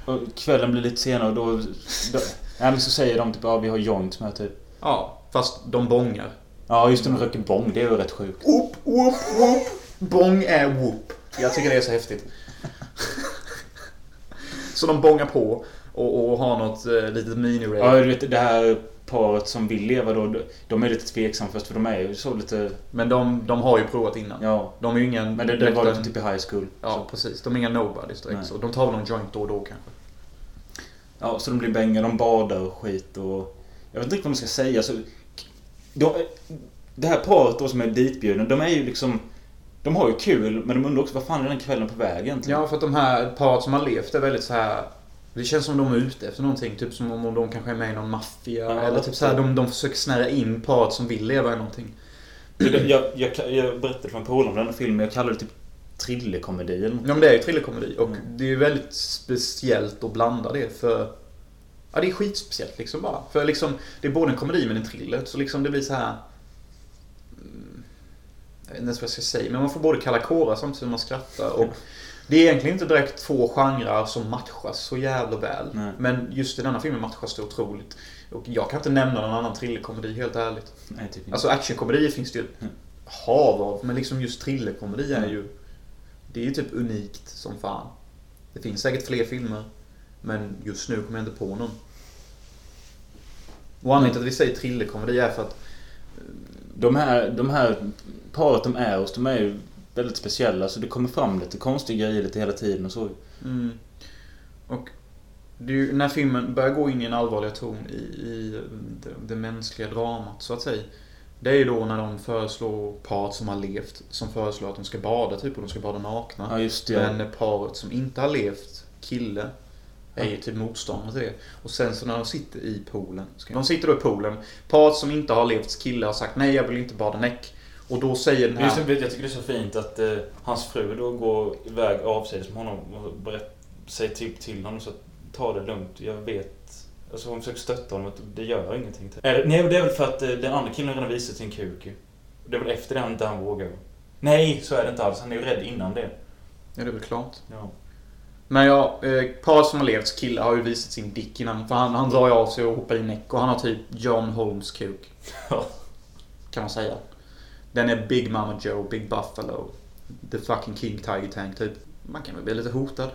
Och kvällen blir lite senare och då... då ja, men så säger de typ ja vi har joints med typ. Ja, fast de bångar. Ja just det, de röker bong. Det är ju rätt sjukt. Whoop, whoop, whoop. Bång är whoop. Jag tycker det är så häftigt. så de bångar på och, och har något eh, litet mini-rave. Ja du vet det här paret som vill leva då. De är lite tveksamma först för de är ju så lite... Men de, de har ju provat innan. Ja. De är ju ingen... Men det, det var det typ i high school. Ja, Så, precis. De är inga nobodies direkt. Så de tar väl någon joint då och då kanske. ja, så de blir bängade, de badar och skit och... Jag vet inte riktigt vad man ska säga. Så, de, det här paret då som är ditbjudna, de är ju liksom... De har ju kul, men de undrar också vad fan är den kvällen på väg egentligen? Ja, för att de här paret som har levt är väldigt så här. Det känns som de är ute efter någonting. Typ som om de kanske är med i någon maffia. Ja, eller typ så här, de, de försöker snära in paret som vill leva i någonting. Jag, jag, jag, jag berättade för en polare om den här filmen, jag kallar det typ eller något. Ja men det är ju thrillerkomedi och Mm. det är ju väldigt speciellt att blanda det för... Ja det är skitspeciellt liksom bara. För liksom, det är både en komedi men en thriller. Så liksom det blir så här. mm, Jag vet inte ens vad jag ska säga men man får både kalla kårar samtidigt som man skrattar. Och det är egentligen inte direkt två genrer som matchas så jävla väl. Nej. Men just i denna filmen matchas det otroligt. Och jag kan inte nämna någon annan thrillerkomedi helt ärligt. Nej, typ inte. Alltså actionkomedier finns det ju Mm. hav av. Men liksom just thrillerkomedi är ju... Det är ju typ unikt som fan. Det finns säkert fler filmer. Men just nu kommer jag inte på någon. Och anledningen till att vi säger thrillerkomedi är för att... De här, de här paret de är hos, de är ju väldigt speciella. Så det kommer fram lite konstiga grejer lite hela tiden och så. Mm, och ju, när filmen börjar gå in i en allvarligare ton i, i det, det mänskliga dramat så att säga. Det är ju då när de föreslår paret som har levt, som föreslår att de ska bada typ och de ska bada nakna. Ja, just det. Men paret som inte har levt, kille, är ju typ motståndare till det. Och sen så när de sitter i poolen. De sitter då i poolen. Paret som inte har levt, kille, har sagt nej jag vill inte bada näck. Och då säger den Just här... det, jag tycker det är så fint att eh, hans fru då går iväg avsides med honom och berätt, säger typ till honom så att ta det lugnt, jag vet. Alltså hon försöker stötta honom att det gör ingenting. Är nej, det är väl för att eh, den andra killen redan visat sin kuk ju. Det är väl efter det han inte han vågar. Nej, så är det inte alls. Han är ju rädd innan det. Ja, det är väl klart. Ja. Men ja, eh, paret som har levt, kille, har ju visat sin dick innan. För han, han drar ju av sig och hoppar i näck. Och han har typ John Holmes kuk. Ja. Kan man säga. Den är Big Mama Joe, Big Buffalo. The fucking King Tiger Tank typ. Man kan väl bli lite hotad,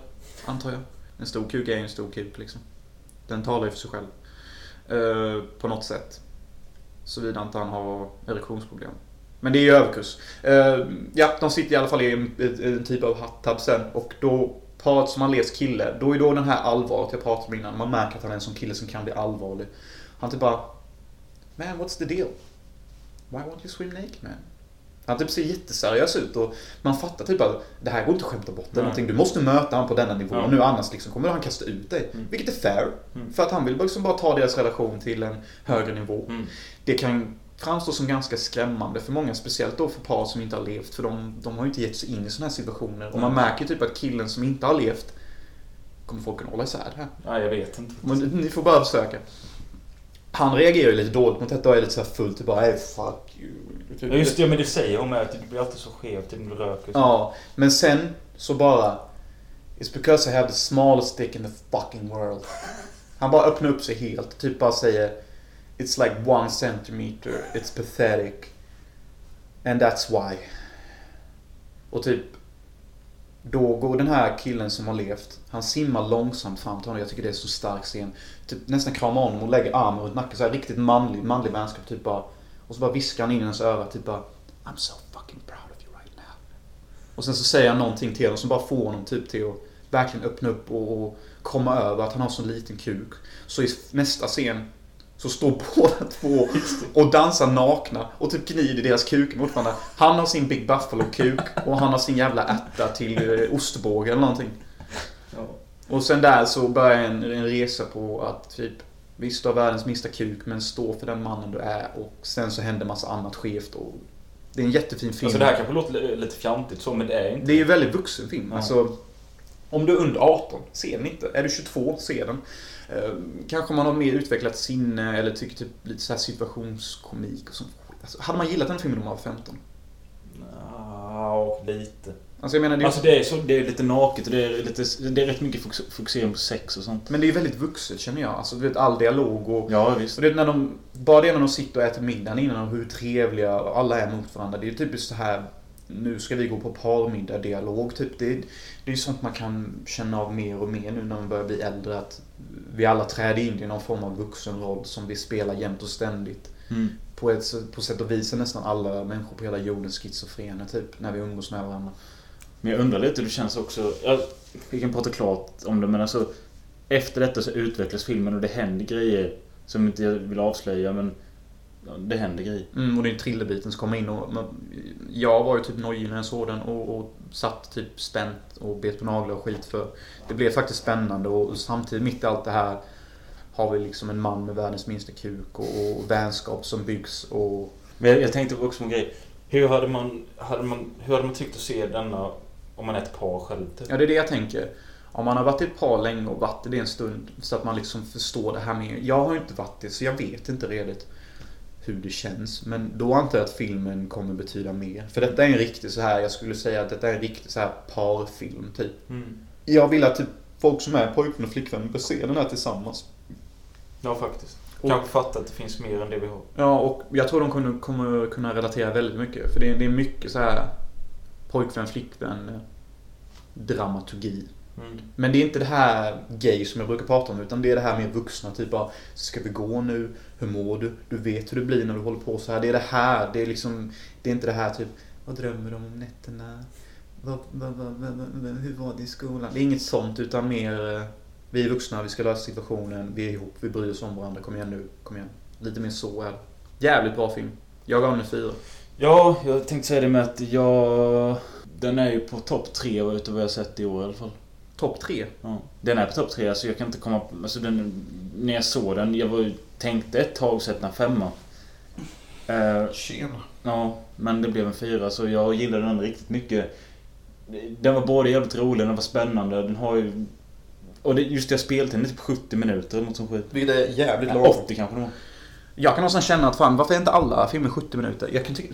antar jag. En stor kuk är ju en stor kuk liksom. Den talar ju för sig själv. Uh, på något sätt. Såvida inte han har erektionsproblem. Men det är ju överkurs. Uh, ja, de sitter i alla fall i en, en typ av hattab sen. Och då, paret som har levt kille, då är då den här allvaret jag pratade om innan. Man märker att han är en sån kille som kan bli allvarlig. Han typ bara Man, what's the deal? Why won't you swim naked man? Han typ ser jätteseriös ut och man fattar typ att det här går inte att skämta bort eller någonting. Du måste möta honom på denna nivå Ja. nu annars liksom kommer han kasta ut dig. Mm. Vilket är fair. Mm. För att han vill liksom bara ta deras relation till en högre nivå. Mm. Det kan framstå som ganska skrämmande för många, speciellt då för par som inte har levt. För de, de har ju inte gett sig in i sådana här situationer. Och man märker typ att killen som inte har levt kommer folk kunna hålla isär det här. Nej, jag vet inte. Men ni får bara försöka. Han reagerar ju lite dåligt mot detta och är lite så här fullt typ bara hey, fuck you. Typ. Ja, just det. Men det säger hon med att det blir alltid så skevt när du röker. Ja, men sen så bara It's because I have the smallest dick in the fucking world. Han bara öppnar upp sig helt. Typ bara säger It's like one centimeter. It's pathetic. And that's why. Och typ då går den här killen som har levt Han simmar långsamt fram till honom. Jag tycker det är så stark scen. Typ nästan kramar honom och lägger armen runt nacken. Så här riktigt manlig, manlig vänskap. Typ bara Och så bara viskar han in i hans öra. Typ bara I'm so fucking proud of you right now. Och sen så säger han någonting till honom som bara får honom typ till att verkligen öppna upp och, och komma över att han har så liten kuk. Så i nästa scen så står båda två och dansar nakna och typ gnider deras kuk mot varandra. Han har sin Big Buffalo-kuk och han har sin jävla ärta till eh, ostbåge eller någonting. Ja. Och sen där så börjar en, en resa på att typ Visst du har världens minsta kuk men stå för den mannen du är och sen så händer massa annat skevt och Det är en jättefin film. Alltså det här kanske låter li- lite fjantigt så, men det är inte. Det är ju en väldigt vuxen film. Ja. Alltså, om du är under 18, se den inte. Är du 22, se den. Eh, kanske man har mer utvecklat sinne eller tycker typ lite så här situationskomik och sånt. Alltså, hade man gillat den filmen om man var 15? Ja, lite. Alltså jag menar, det är, Alltså det är, så, det är lite naket och det är, är lite och det är, är rätt mycket fokus- fokusering på sex och sånt. men det är väldigt vuxet känner jag. Alltså du vet all dialog och... Ja, visst. Så det är när de, bara det när de sitter och äter middagen innan och hur trevliga alla är mot varandra. Det är typiskt så här nu ska vi gå på parmiddag dialog typ. Det, det är ju sånt man kan känna av mer och mer nu när man börjar bli äldre. Att vi alla träder in i någon form av vuxenroll som vi spelar jämt och ständigt. Mm. På, ett, på sätt och vis är nästan alla människor på hela jorden schizofrena typ. När vi umgås med varandra. Men jag undrar lite det känns också. Ja, vi kan prata klart om det men alltså. Efter detta så utvecklas filmen och det händer grejer. Som inte jag vill avslöja men. Det händer grejer. Mm, och det är thrillerbiten som kommer in och man, jag var ju typ nojig när jag såg den och, och satt typ spänt och bet på naglar och skit för det blev faktiskt spännande och samtidigt mitt i allt det här har vi liksom en man med världens minsta kuk och, och vänskap som byggs och Men jag, jag tänkte också på en grej. Hur hade man, hade man, hur hade man tyckt att se denna om man är ett par själv? Typ? ja det är det jag tänker. Om man har varit i ett par länge och varit i det en stund så att man liksom förstår det här mer. Jag har ju inte varit det så jag vet inte redigt hur det känns. Men då antar jag att filmen kommer betyda mer. För detta är en riktig så här, jag skulle säga att detta är en riktig så här parfilm typ. Mm. Jag vill att typ folk som är pojkvän och flickvän bör se den här tillsammans. Ja faktiskt. Och- Kanske fatta att det finns mer än det vi har. Ja, och jag tror de kommer, kommer kunna relatera väldigt mycket. För det är, det är mycket så här pojkvän, flickvän dramaturgi. Mm. Men det är inte det här gay som jag brukar prata om utan det är det här mer vuxna. Typ bara, ska vi gå nu? Hur mår du? Du vet hur det blir när du håller på så här. Det är det här. Det är liksom, det är inte det här typ, vad drömmer de om nätterna? Vad, vad, vad, vad, vad, hur var det i skolan? Det är inget sånt utan mer, eh, vi är vuxna, vi ska lösa situationen, vi är ihop, vi bryr oss om varandra. Kom igen nu, kom igen. Lite mer så är. Jävligt bra film. Jag gav den en fyra. Ja, jag tänkte säga det med att jag... Den är ju på topp tre utav vad jag sett i år i alla fall. Topp tre. Ja. Den är på topp tre, alltså jag kan inte komma på... Alltså den, när jag såg den, jag var ju, tänkte ett tag sätta en femma. Eh, Tjena. ja, men det blev en fyra så jag gillade den riktigt mycket. Den var både jävligt rolig, den var spännande, den har ju... Och det, just det, speltiden är typ 70 minuter eller något som skit. Vilket är jävligt lagom. 80 kanske det var. Jag kan någonstans känna att fan, varför är inte alla filmer 70 minuter? Jag kan tycka...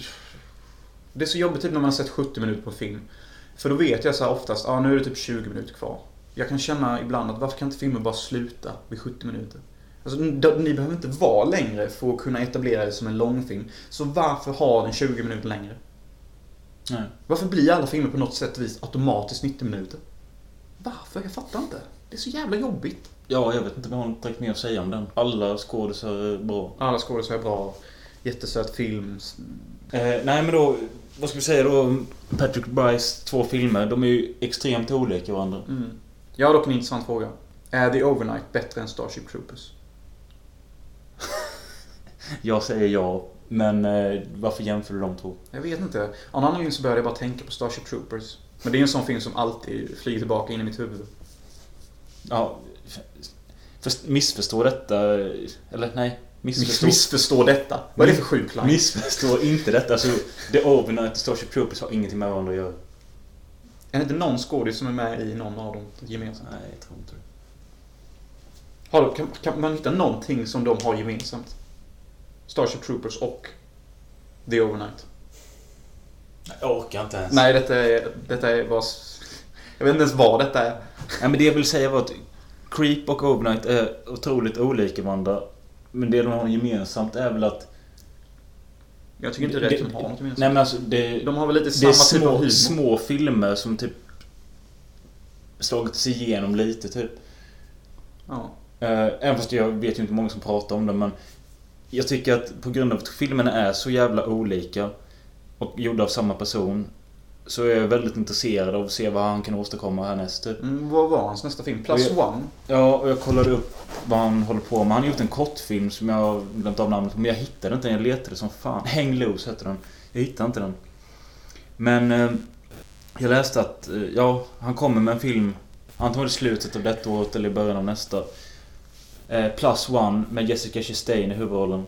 Det är så jobbigt typ när man har sett 70 minuter på film. För då vet jag så här oftast, ja ah, nu är det typ 20 minuter kvar. Jag kan känna ibland att varför kan inte filmer bara sluta vid 70 minuter? Alltså, ni behöver inte vara längre för att kunna etablera det som en långfilm. Så varför har den 20 minuter längre? Nej. Varför blir alla filmer på något sätt och vis automatiskt 90 minuter? Varför? Jag fattar inte. Det är så jävla jobbigt. Ja, jag vet inte vad jag har direkt mer att säga om den. Alla skådisar är bra. Alla skådespelare är bra. Jättesöt film. Eh, nej men då, vad ska vi säga då? Patrick Bryce två filmer, de är ju extremt olika varandra. Mm. Jag har dock en intressant fråga. Är The Overnight bättre än Starship Troopers? Jag säger ja, men eh, varför jämför du de två? Jag vet inte. Av någon anledning så började jag bara tänka på Starship Troopers. Men det är en sån film som alltid flyger tillbaka in i mitt huvud. Ja, för, missförstå detta, eller nej, missförstå. Missförstå detta. Vad är det för sjuk line? Missförstå inte detta. Alltså, The Overnight och Starship Troopers har ingenting med varandra att göra. Är det inte någon skådis som är med i någon av dem gemensamt? Nej, jag tror inte det. Har, kan, kan man hitta någonting som de har gemensamt? Starship Troopers och The Overnight. Jag orkar inte ens. Nej, detta är, detta är bara... Jag vet inte ens vad detta är. Nej, men det jag vill säga var att Creep och Overnight är otroligt olika varandra. Men det de har gemensamt är väl att... Jag tycker inte det, Det- de har något gemensamt. Nej men alltså det... De har väl lite samma typ av små, humor. små filmer som typ slagit sig igenom lite typ. Ja. Eh, Även fast jag vet ju inte många som pratar om det men Jag tycker att på grund av att filmerna är så jävla olika och gjorda av samma person så är jag väldigt intresserad av att se vad han kan åstadkomma härnäst. Typ. Mm, vad var hans nästa film? Plus Och One? Ja, och jag kollade upp vad han håller på med. Han har gjort en kortfilm som jag har glömt av namnet på, men jag hittade inte den. Jag letade som fan. Hang Loose heter den. Jag hittade inte den. Men eh, jag läste att, eh, ja, han kommer med en film antagligen i slutet av detta året eller i början av nästa. Eh, Plus One med Jessica Chastain i huvudrollen.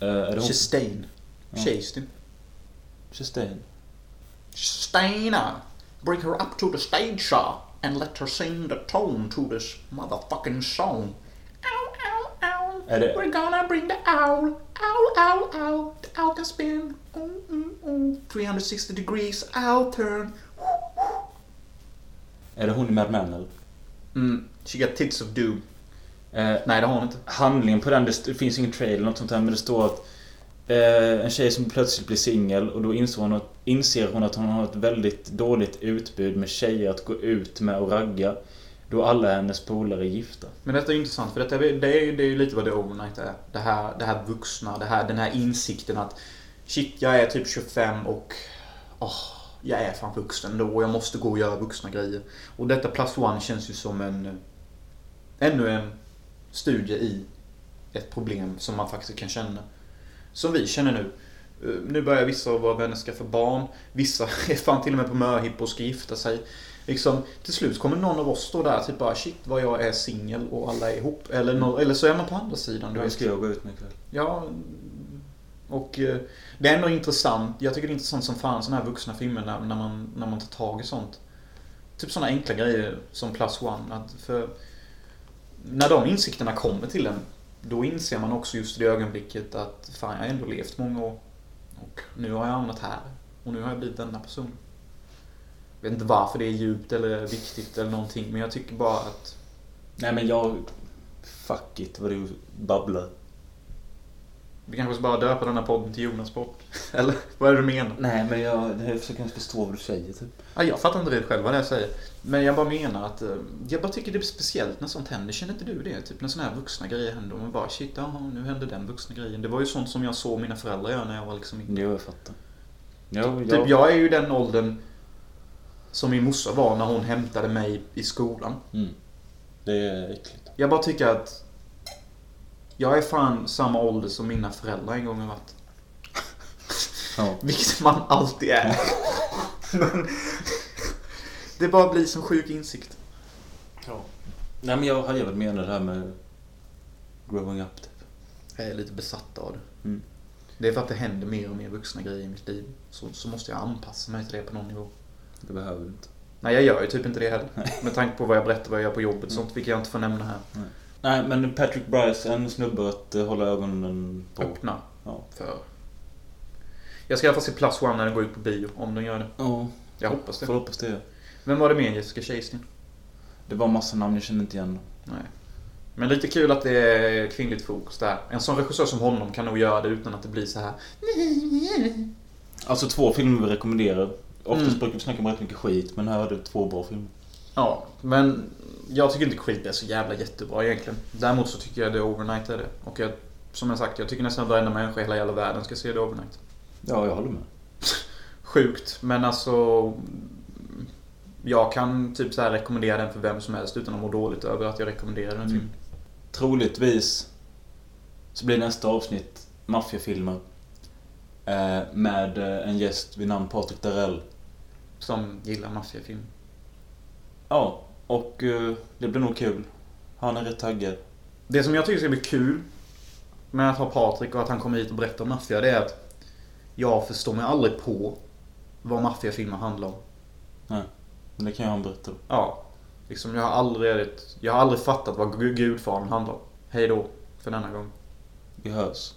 Eh, är det hon? Chastain. Ja. Chastain. Chastain. Staina! Bring her up to the stage, sir, and let her sing the tone to this motherfucking song. Ow, ow, ow. Är det- We're gonna bring the owl. Ow, ow, ow. The owl can spin. Mm, mm, mm. 360 degrees owl turn. Är det hon i Mad Men eller? Mm. She got tits of doom. Eh, Nej, det har hon inte. handlingen på den, det, finns ingen trailer eller något sånt där, men det står att eh, en tjej som plötsligt blir singel och då inser hon, att, inser hon att hon har ett väldigt dåligt utbud med tjejer att gå ut med och ragga. Då alla hennes polare är gifta. Men detta är intressant för detta, är- det är ju det är lite vad The Overnight är. Det här, det här vuxna, det här, den här insikten att Shit, jag är typ 25 och oh, jag är fan vuxen då och jag måste gå och göra vuxna grejer. Och detta Plus One känns ju som en eh, ännu en studie i ett problem som man faktiskt kan känna. Som vi känner nu. Eh, Nu börjar vissa av våra vänner skaffa barn. Vissa är fan till och med på möhippa och ska gifta sig. Liksom, till slut kommer någon av oss stå där typ bara shit vad jag är singel och alla är ihop. Eller, nå- eller så är man på andra sidan. Du vet. ska jag gå ut med ikväll? Ja. Och eh, det är ändå intressant. Jag tycker det är intressant som fan sådana här vuxna filmer när, när, man, när man tar tag i sånt. Typ sådana enkla grejer som Plus One. Att för när de insikterna kommer till en, då inser man också just i det ögonblicket att fan, jag har ändå levt många år. Och nu har jag hamnat här. Och nu har jag blivit denna person. Jag vet inte varför det är djupt eller viktigt eller någonting, men jag tycker bara att Nej men jag... Fuck it vad du babblar vi kanske ska bara döpa den här podden till Jonas podd. Eller vad är det du menar? Nej men jag, jag försöker förstå vad du säger typ. Ja, jag fattar inte det själv vad det är jag säger. Men jag bara menar att... eh, Jag bara tycker det är speciellt när sånt händer. Känner inte du det? Typ när såna här vuxna grejer händer. Och man bara shit, jaha, nu hände den vuxna grejen. Det var ju sånt som jag såg mina föräldrar göra när jag var liksom... Jo jag fattar. Ja, Typ jag... jag är ju den åldern som min morsa var när hon hämtade mig i skolan. Mm. Det är äckligt. Jag bara tycker att... Jag är fan samma ålder som mina föräldrar en gång har varit. Ja. Vilket man alltid är. Men... Det bara blir som sjuk insikt. Nej men jag hade väl menat det här med growing up typ. Jag är lite besatt av det. Mm. Det är för att det händer mer och mer vuxna grejer i mitt liv. Så, så måste jag anpassa mig till det på någon nivå. Det behöver du inte. Nej, jag gör ju typ inte det heller. Med tanke på vad jag berättar vad jag gör på jobbet. Sånt vilket jag inte får nämna här. Nej men Patrick Bryce, en snubbe att eh, hålla ögonen på. Öppna Ja. för. Jag ska i alla fall se Plus One när den går ut på bio. Om den gör det. Ja, Jag hoppas får det. hoppas det. Vem var det med Jessica Chastain? Det var massa namn jag kände inte igen. Nej. Men lite kul att det är kvinnligt fokus där. En sån regissör som honom kan nog göra det utan att det blir så här. Alltså två filmer vi rekommenderar. Oftast Mm. brukar vi snacka om rätt mycket skit, men här är det två bra filmer. Ja, men jag tycker inte skit är så jävla jättebra egentligen. Däremot så tycker jag The Overnight är det. Och jag, som jag sagt, jag tycker nästan varenda människa i hela jävla världen ska se The Overnight. Ja, jag håller med. Sjukt, men alltså... Jag kan typ så här rekommendera den för vem som helst utan att må dåligt över att jag rekommenderar den. Mm. Troligtvis så blir nästa avsnitt maffiafilmer. Eh, med eh, en gäst vid namn Patrik Darell. Som gillar maffiafilm. Ja, och eh, det blir nog kul. Han är rätt taggad. Det som jag tycker ska bli kul med att ha Patrik och att han kommer hit och berättar om maffia, det är att jag förstår mig aldrig på vad maffiafilmer handlar om. Men det kan jag han berätta då. Ja. Liksom jag har aldrig, jag har aldrig fattat vad Gu- Gudfadern handlar om. Hej då för denna gång. Vi hörs.